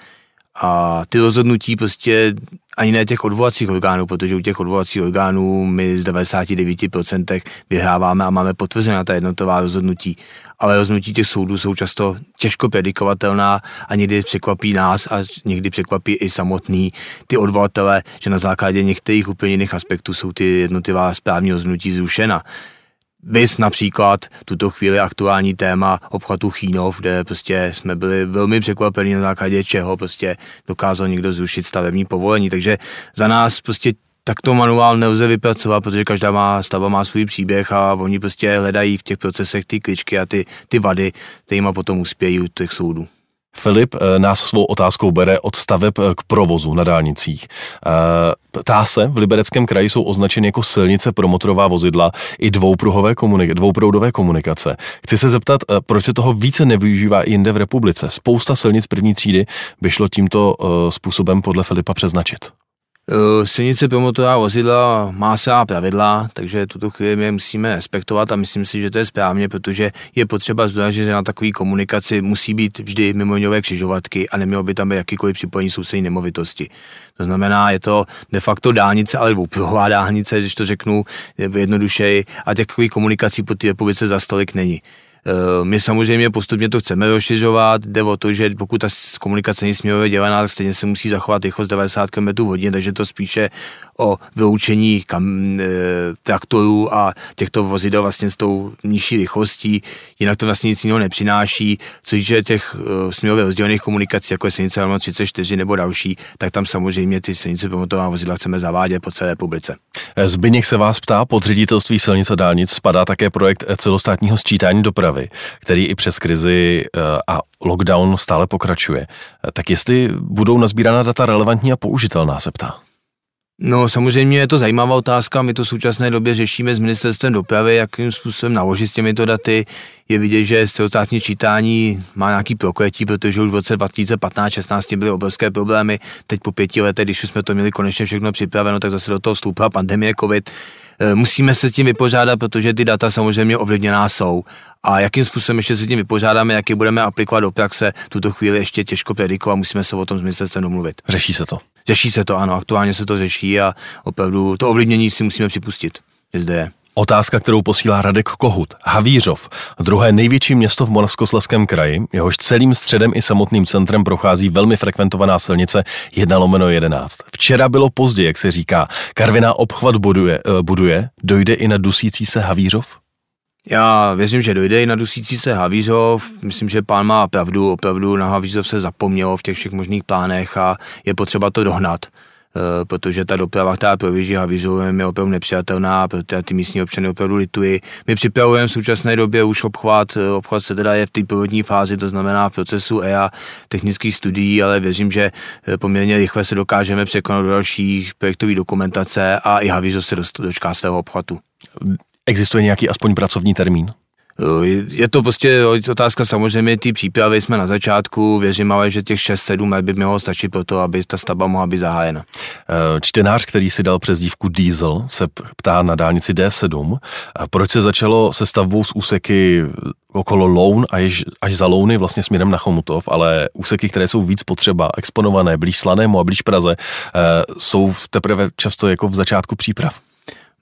A ty rozhodnutí prostě ani ne těch odvolacích orgánů, protože u těch odvolacích orgánů my z 99% vyhráváme a máme potvrzená ta jednotová rozhodnutí. Ale rozhodnutí těch soudů jsou často těžko predikovatelná a někdy překvapí nás a někdy překvapí i samotný ty odvolatele, že na základě některých úplně jiných aspektů jsou ty jednotlivá správní rozhodnutí zrušena. Vys například tuto chvíli aktuální téma obchvatu Chínov, kde prostě jsme byli velmi překvapení na základě čeho prostě dokázal někdo zrušit stavební povolení. Takže za nás prostě takto manuál nelze vypracovat, protože každá má stavba má svůj příběh a oni prostě hledají v těch procesech ty kličky a ty, ty vady, kterými potom uspějí u těch soudů. Filip eh, nás svou otázkou bere od staveb eh, k provozu na dálnicích. Eh, Ptá se, v Libereckém kraji jsou označeny jako silnice pro motorová vozidla i dvoupruhové komunika- dvouproudové komunikace. Chci se zeptat, proč se toho více nevyužívá i jinde v republice. Spousta silnic první třídy by šlo tímto způsobem podle Filipa přeznačit. Eh, silnice pro motorová vozidla má svá pravidla, takže tuto chvíli my musíme respektovat a myslím si, že to je správně, protože je potřeba zdůraznit, že na takové komunikaci musí být vždy mimoňové křižovatky a nemělo by tam být jakýkoliv připojení sousední nemovitosti. To znamená, je to de facto dálnice, ale dvoupruhová dálnice, když to řeknu jednodušeji, a takových komunikací po té republice za stolik není. Eh, my samozřejmě postupně to chceme rozšiřovat, jde o to, že pokud ta komunikace není směrově dělaná, tak stejně se musí zachovat rychlost 90 km hodin, takže to spíše o vyloučení kam, e, traktorů a těchto vozidel vlastně s tou nižší rychlostí, jinak to vlastně nic jiného nepřináší, což je těch e, směrově rozdělených komunikací, jako je silnice 34 nebo další, tak tam samozřejmě ty silnice pomotová vozidla chceme zavádět po celé republice. Zbyněk se vás ptá, pod ředitelství silnic a dálnic spadá také projekt celostátního sčítání dopravy, který i přes krizi a lockdown stále pokračuje. Tak jestli budou nazbírána data relevantní a použitelná, se ptá. No samozřejmě je to zajímavá otázka, my to v současné době řešíme s ministerstvem dopravy, jakým způsobem naložit s těmito daty. Je vidět, že celostátní čítání má nějaký prokletí, protože už v roce 2015-16 byly obrovské problémy. Teď po pěti letech, když už jsme to měli konečně všechno připraveno, tak zase do toho vstoupila pandemie COVID. E, musíme se s tím vypořádat, protože ty data samozřejmě ovlivněná jsou. A jakým způsobem ještě se tím vypořádáme, jak je budeme aplikovat do praxe, tuto chvíli ještě těžko predikovat, musíme se o tom s ministerstvem domluvit. Řeší se to. Řeší se to, ano, aktuálně se to řeší a opravdu to ovlivnění si musíme připustit, že zde je. Otázka, kterou posílá Radek Kohut. Havířov, druhé největší město v Moravskoslezském kraji, jehož celým středem i samotným centrem prochází velmi frekventovaná silnice 1 lomeno 11. Včera bylo pozdě, jak se říká. Karviná obchvat buduje, eh, buduje dojde i na dusící se Havířov? Já věřím, že dojde i na dusící se Havířov. Myslím, že pán má pravdu, opravdu na Havířov se zapomnělo v těch všech možných plánech a je potřeba to dohnat. Eh, protože ta doprava, která províží Havířovem, je opravdu nepřijatelná, protože ty místní občany opravdu litují. My připravujeme v současné době už obchvat, eh, obchvat se teda je v té původní fázi, to znamená v procesu EA technických studií, ale věřím, že eh, poměrně rychle se dokážeme překonat do dalších projektových dokumentace a i Havířov se dočká svého obchvatu. Existuje nějaký aspoň pracovní termín? Je to prostě otázka samozřejmě ty přípravy, jsme na začátku, věřím ale, že těch 6-7 let by mělo stačit pro to, aby ta stavba mohla být zahájena. Eh, čtenář, který si dal přezdívku Diesel, se ptá na dálnici D7, proč se začalo se stavbou z úseky okolo Loun a až za Louny vlastně směrem na Chomutov, ale úseky, které jsou víc potřeba, exponované, blíž Slanému a blíž Praze, eh, jsou teprve často jako v začátku příprav.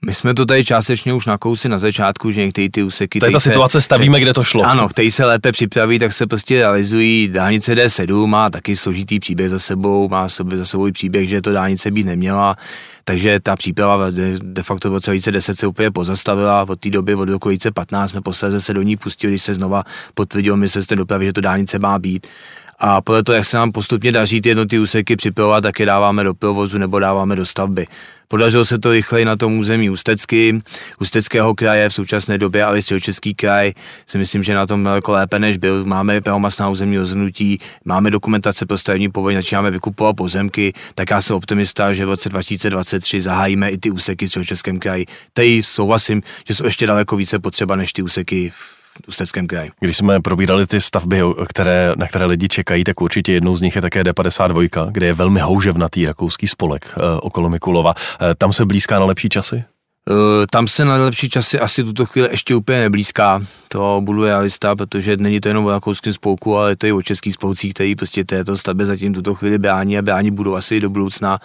My jsme to tady částečně už nakousi na začátku, že některé ty úseky... To je ta situace, stavíme, kde to šlo. Ano, který se lépe připraví, tak se prostě realizují. Dálnice D7 má taky složitý příběh za sebou, má sobě za sebou příběh, že to dálnice být neměla, takže ta příprava de, de facto v roce 2010 se úplně pozastavila, od té doby od roku 2015 jsme posledně se do ní pustili, když se znova potvrdilo ministerstvo dopravy, že to dálnice má být a podle toho, jak se nám postupně daří ty jednotlivé úseky připravovat, tak je dáváme do provozu nebo dáváme do stavby. Podařilo se to rychleji na tom území Ústecky, Ústeckého kraje v současné době, ale Středočeský kraj si myslím, že na tom daleko lépe než byl. Máme pravomastná územní rozhodnutí, máme dokumentace pro stavební povolení, začínáme vykupovat pozemky, tak já jsem optimista, že v roce 2023 zahájíme i ty úseky v Středočeském kraji. Tady souhlasím, že jsou ještě daleko více potřeba než ty úseky Ústeckém kraji. Když jsme probírali ty stavby, které, na které lidi čekají, tak určitě jednou z nich je také D52, kde je velmi houževnatý rakouský spolek uh, okolo Mikulova. Uh, tam se blízká na lepší časy? Uh, tam se na lepší časy asi tuto chvíli ještě úplně neblízká, to budu realista, protože není to jenom o rakouském spolku, ale je to i o českých spolcích, který prostě této stavbě zatím tuto chvíli brání a brání budou asi i do budoucna.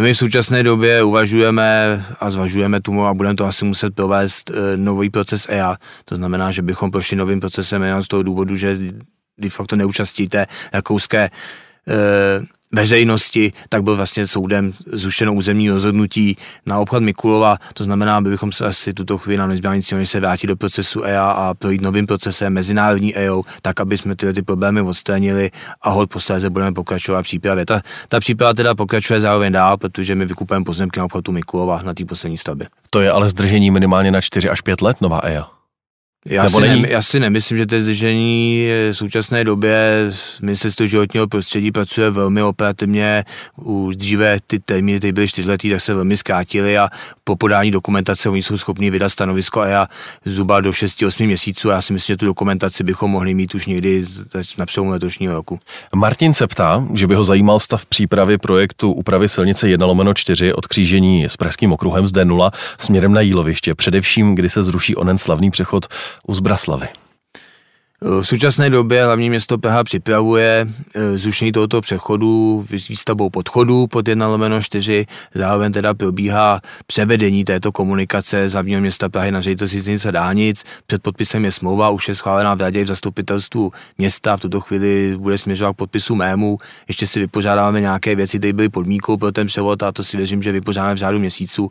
My v současné době uvažujeme a zvažujeme tomu a budeme to asi muset provést eh, nový proces EA. To znamená, že bychom prošli novým procesem EA z toho důvodu, že de facto neúčastíte rakouské eh, veřejnosti, tak byl vlastně soudem zrušeno územní rozhodnutí na obchod Mikulova. To znamená, aby bychom se asi tuto chvíli na nezbývá nic se vrátit do procesu EA a projít novým procesem mezinárodní EO, tak aby jsme tyhle ty problémy odstranili a hod posléze budeme pokračovat v přípravě. Ta, ta příprava teda pokračuje zároveň dál, protože my vykupujeme pozemky na obchodu Mikulova na té poslední stavbě. To je ale zdržení minimálně na 4 až 5 let nová EA. Já si, ne, já si nemyslím, že to je zdržení v současné době ministerstvo životního prostředí pracuje velmi operativně. Už dříve ty termíny, ty byly čtyřletý, tak se velmi zkrátily a po podání dokumentace oni jsou schopni vydat stanovisko a já zhruba do 6-8 měsíců. Já si myslím, že tu dokumentaci bychom mohli mít už někdy na přelomu letošního roku. Martin se ptá, že by ho zajímal stav přípravy projektu úpravy silnice 1 lomeno 4 od křížení s Pražským okruhem z D0 směrem na Jíloviště, především kdy se zruší onen slavný přechod u Zbraslavy. V současné době hlavní město Praha připravuje eh, zrušení tohoto přechodu výstavbou podchodu pod 1 lomeno 4. Zároveň teda probíhá převedení této komunikace z hlavního města Prahy na ředitelství silnic a dálnic. Před podpisem je smlouva, už je schválená v radě v zastupitelstvu města. V tuto chvíli bude směřovat k podpisu mému. Ještě si vypořádáme nějaké věci, které byly podmínkou pro ten převod a to si věřím, že vypořádáme v řádu měsíců.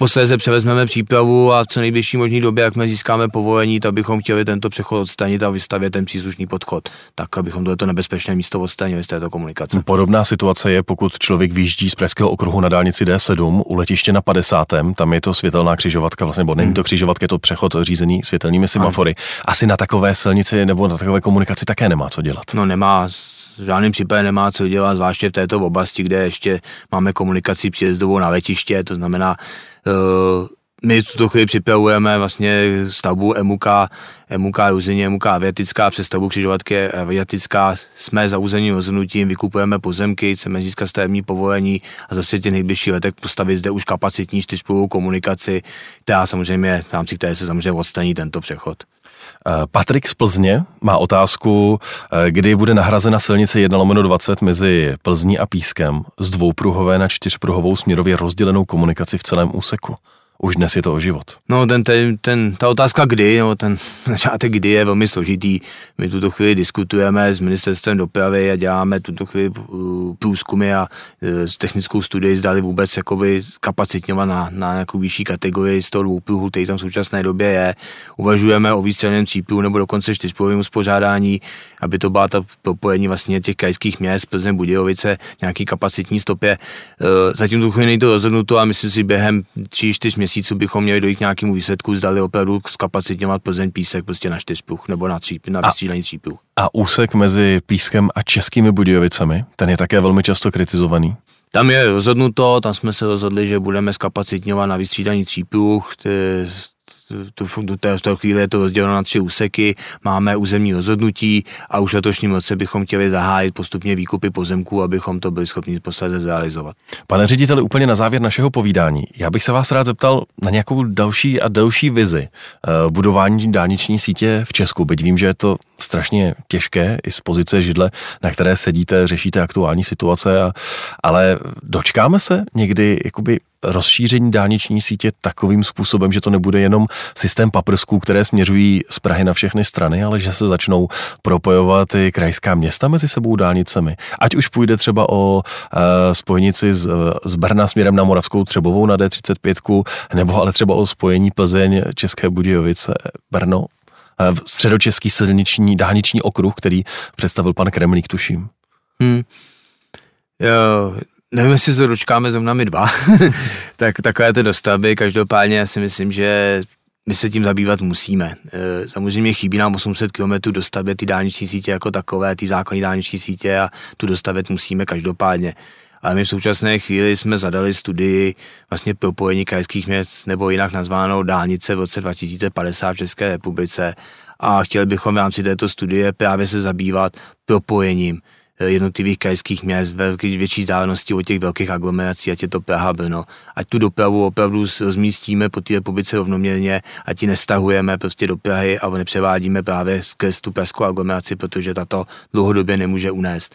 Posléze převezmeme přípravu a v co nejbližší možný době, jak my získáme povolení, tak bychom chtěli tento přechod odstranit a vystavět ten příslušný podchod, tak abychom tohleto nebezpečné místo odstranili z této komunikace. Podobná situace je, pokud člověk vyjíždí z Pražského okruhu na dálnici D7 u letiště na 50. Tam je to světelná křižovatka, vlastně, nebo není to hmm. křižovatka, je to přechod řízený světelnými semafory. Asi na takové silnici nebo na takové komunikaci také nemá co dělat. No nemá, v žádném případě nemá co dělat, zvláště v této oblasti, kde ještě máme komunikaci příjezdovou na letiště, to znamená, uh, my v tuto chvíli připravujeme vlastně stavbu MUK, MUK Ruzině, MUK Aviatická, přestavbu křižovatky Aviatická. Jsme za územním rozhodnutím, vykupujeme pozemky, chceme získat stavební povolení a zase těch nejbližší letech postavit zde už kapacitní čtyřpůlovou komunikaci, která samozřejmě, v rámci které se samozřejmě odstaní tento přechod. Eh, Patrik z Plzně má otázku, eh, kdy bude nahrazena silnice 1 lomeno 20 mezi Plzní a Pískem z dvoupruhové na čtyřpruhovou směrově rozdělenou komunikaci v celém úseku už dnes je to o život. No, ten, ten, ten, ta otázka kdy, no, ten začátek kdy je velmi složitý. My tuto chvíli diskutujeme s ministerstvem dopravy a děláme tuto chvíli uh, průzkumy a s uh, technickou studii zdali vůbec jakoby kapacitňovat na, na nějakou vyšší kategorii z toho dvoupruhu, který tam v současné době je. Uvažujeme o výstřelném třípruhu nebo dokonce čtyřpruhovém uspořádání, aby to byla ta propojení vlastně těch krajských měst, Plzeň, Budějovice, nějaký kapacitní stopě. Uh, zatím tu chvíli to rozhodnuto a myslím si během 3-4 měsíců bychom měli dojít k nějakému výsledku, zdali opravdu zkapacitňovat Plzeň písek prostě na čtyřpruh nebo na, tří, na vystřílení třípruh. A úsek mezi Pískem a Českými Budějovicemi, ten je také velmi často kritizovaný. Tam je rozhodnuto, tam jsme se rozhodli, že budeme zkapacitňovat na vystřídaný třípruh, tu, tu, v té chvíli je to rozděleno na tři úseky, máme územní rozhodnutí a už v letošním roce bychom chtěli zahájit postupně výkupy pozemků, abychom to byli schopni posledně zrealizovat. Pane řediteli, úplně na závěr našeho povídání, já bych se vás rád zeptal na nějakou další a další vizi uh, budování dálniční sítě v Česku, byť vím, že je to strašně těžké i z pozice židle, na které sedíte, řešíte aktuální situace, a, ale dočkáme se někdy jakoby rozšíření dálniční sítě takovým způsobem, že to nebude jenom systém paprsků, které směřují z Prahy na všechny strany, ale že se začnou propojovat i krajská města mezi sebou dálnicemi. Ať už půjde třeba o e, spojnici z, z Brna směrem na Moravskou Třebovou na D35, nebo ale třeba o spojení Plzeň, České Budějovice, Brno, e, středočeský silniční dálniční okruh, který představil pan Kremlík, tuším. Hmm. Jo, Nevím, jestli se dočkáme ze nami dva, tak takové to dostavby. Každopádně já si myslím, že my se tím zabývat musíme. E, samozřejmě chybí nám 800 km dostavit ty dálniční sítě jako takové, ty základní dálniční sítě a tu dostavit musíme každopádně. Ale my v současné chvíli jsme zadali studii vlastně propojení krajských měst nebo jinak nazváno dálnice v roce 2050 v České republice a chtěli bychom v rámci této studie právě se zabývat propojením jednotlivých krajských měst, velký, větší vzdálenosti od těch velkých aglomerací, ať je to Praha, Brno. Ať tu dopravu opravdu rozmístíme po té republice rovnoměrně, ať ji nestahujeme prostě do Prahy a nepřevádíme právě skrz tu pražskou aglomeraci, protože tato dlouhodobě nemůže unést.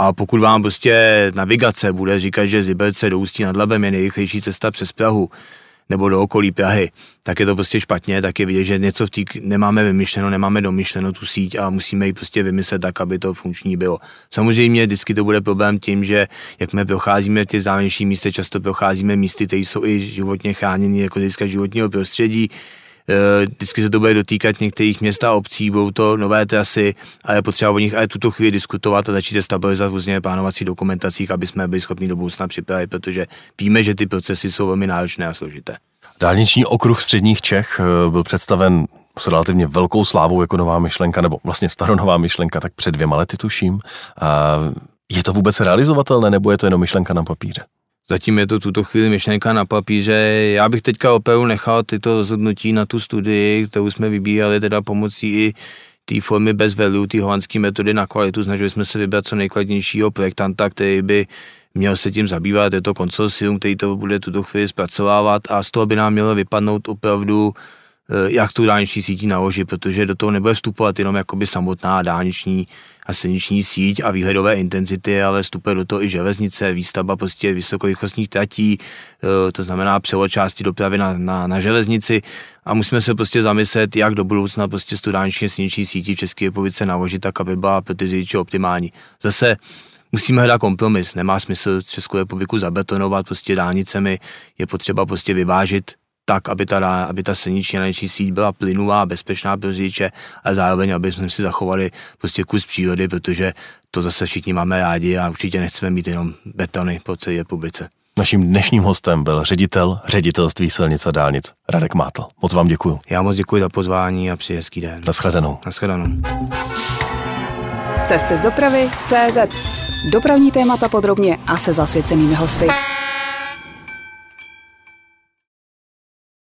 A pokud vám prostě navigace bude říkat, že z Liberce do Ústí nad Labem je nejrychlejší cesta přes Prahu, nebo do okolí Prahy, tak je to prostě špatně, tak je vidět, že něco v tý, nemáme vymyšleno, nemáme domyšleno tu síť a musíme ji prostě vymyslet tak, aby to funkční bylo. Samozřejmě vždycky to bude problém tím, že jak my procházíme ty závěrečné místy, často procházíme místy, které jsou i životně chráněny jako hlediska životního prostředí, vždycky se to bude dotýkat některých měst a obcí, budou to nové trasy a je potřeba o nich ale tuto chvíli diskutovat a začít stabilizovat různě plánovací dokumentacích, aby jsme byli schopni do budoucna připravit, protože víme, že ty procesy jsou velmi náročné a složité. Dálniční okruh středních Čech eh, byl představen s relativně velkou slávou jako nová myšlenka, nebo vlastně staronová myšlenka, tak před dvěma lety tuším. Je to vůbec realizovatelné, nebo je to jenom myšlenka na papíře? Zatím je to tuto chvíli myšlenka na papíře. Já bych teďka opravdu nechal tyto rozhodnutí na tu studii, kterou jsme vybírali teda pomocí i té formy bez value, té holandské metody na kvalitu. Snažili jsme se vybrat co nejkladnějšího projektanta, který by měl se tím zabývat. Je to konsorcium, který to bude tuto chvíli zpracovávat a z toho by nám mělo vypadnout opravdu jak tu dálniční sítí naložit, protože do toho nebude vstupovat jenom jakoby samotná dálniční a silniční síť a výhledové intenzity, ale vstupuje do toho i železnice, výstavba prostě vysokorychlostních tratí, eh, to znamená převod části dopravy na, na, na železnici a musíme se prostě zamyslet, jak do budoucna prostě tu dálniční silniční sítí v České republice naložit tak, aby byla pro ty řidiče optimální. Zase musíme hledat kompromis. Nemá smysl Českou republiku zabetonovat prostě dálnicemi, je potřeba prostě vyvážit tak, aby ta, aby ta silniční a síť byla plynulá, bezpečná pro řidiče a zároveň, aby jsme si zachovali prostě kus přírody, protože to zase všichni máme rádi a určitě nechceme mít jenom betony po celé republice. Naším dnešním hostem byl ředitel ředitelství silnic a dálnic Radek Mátl. Moc vám děkuji. Já moc děkuji za pozvání a přeji hezký den. Naschledanou. Naschledanou. Cesty z dopravy CZ. Dopravní témata podrobně a se zasvěcenými hosty.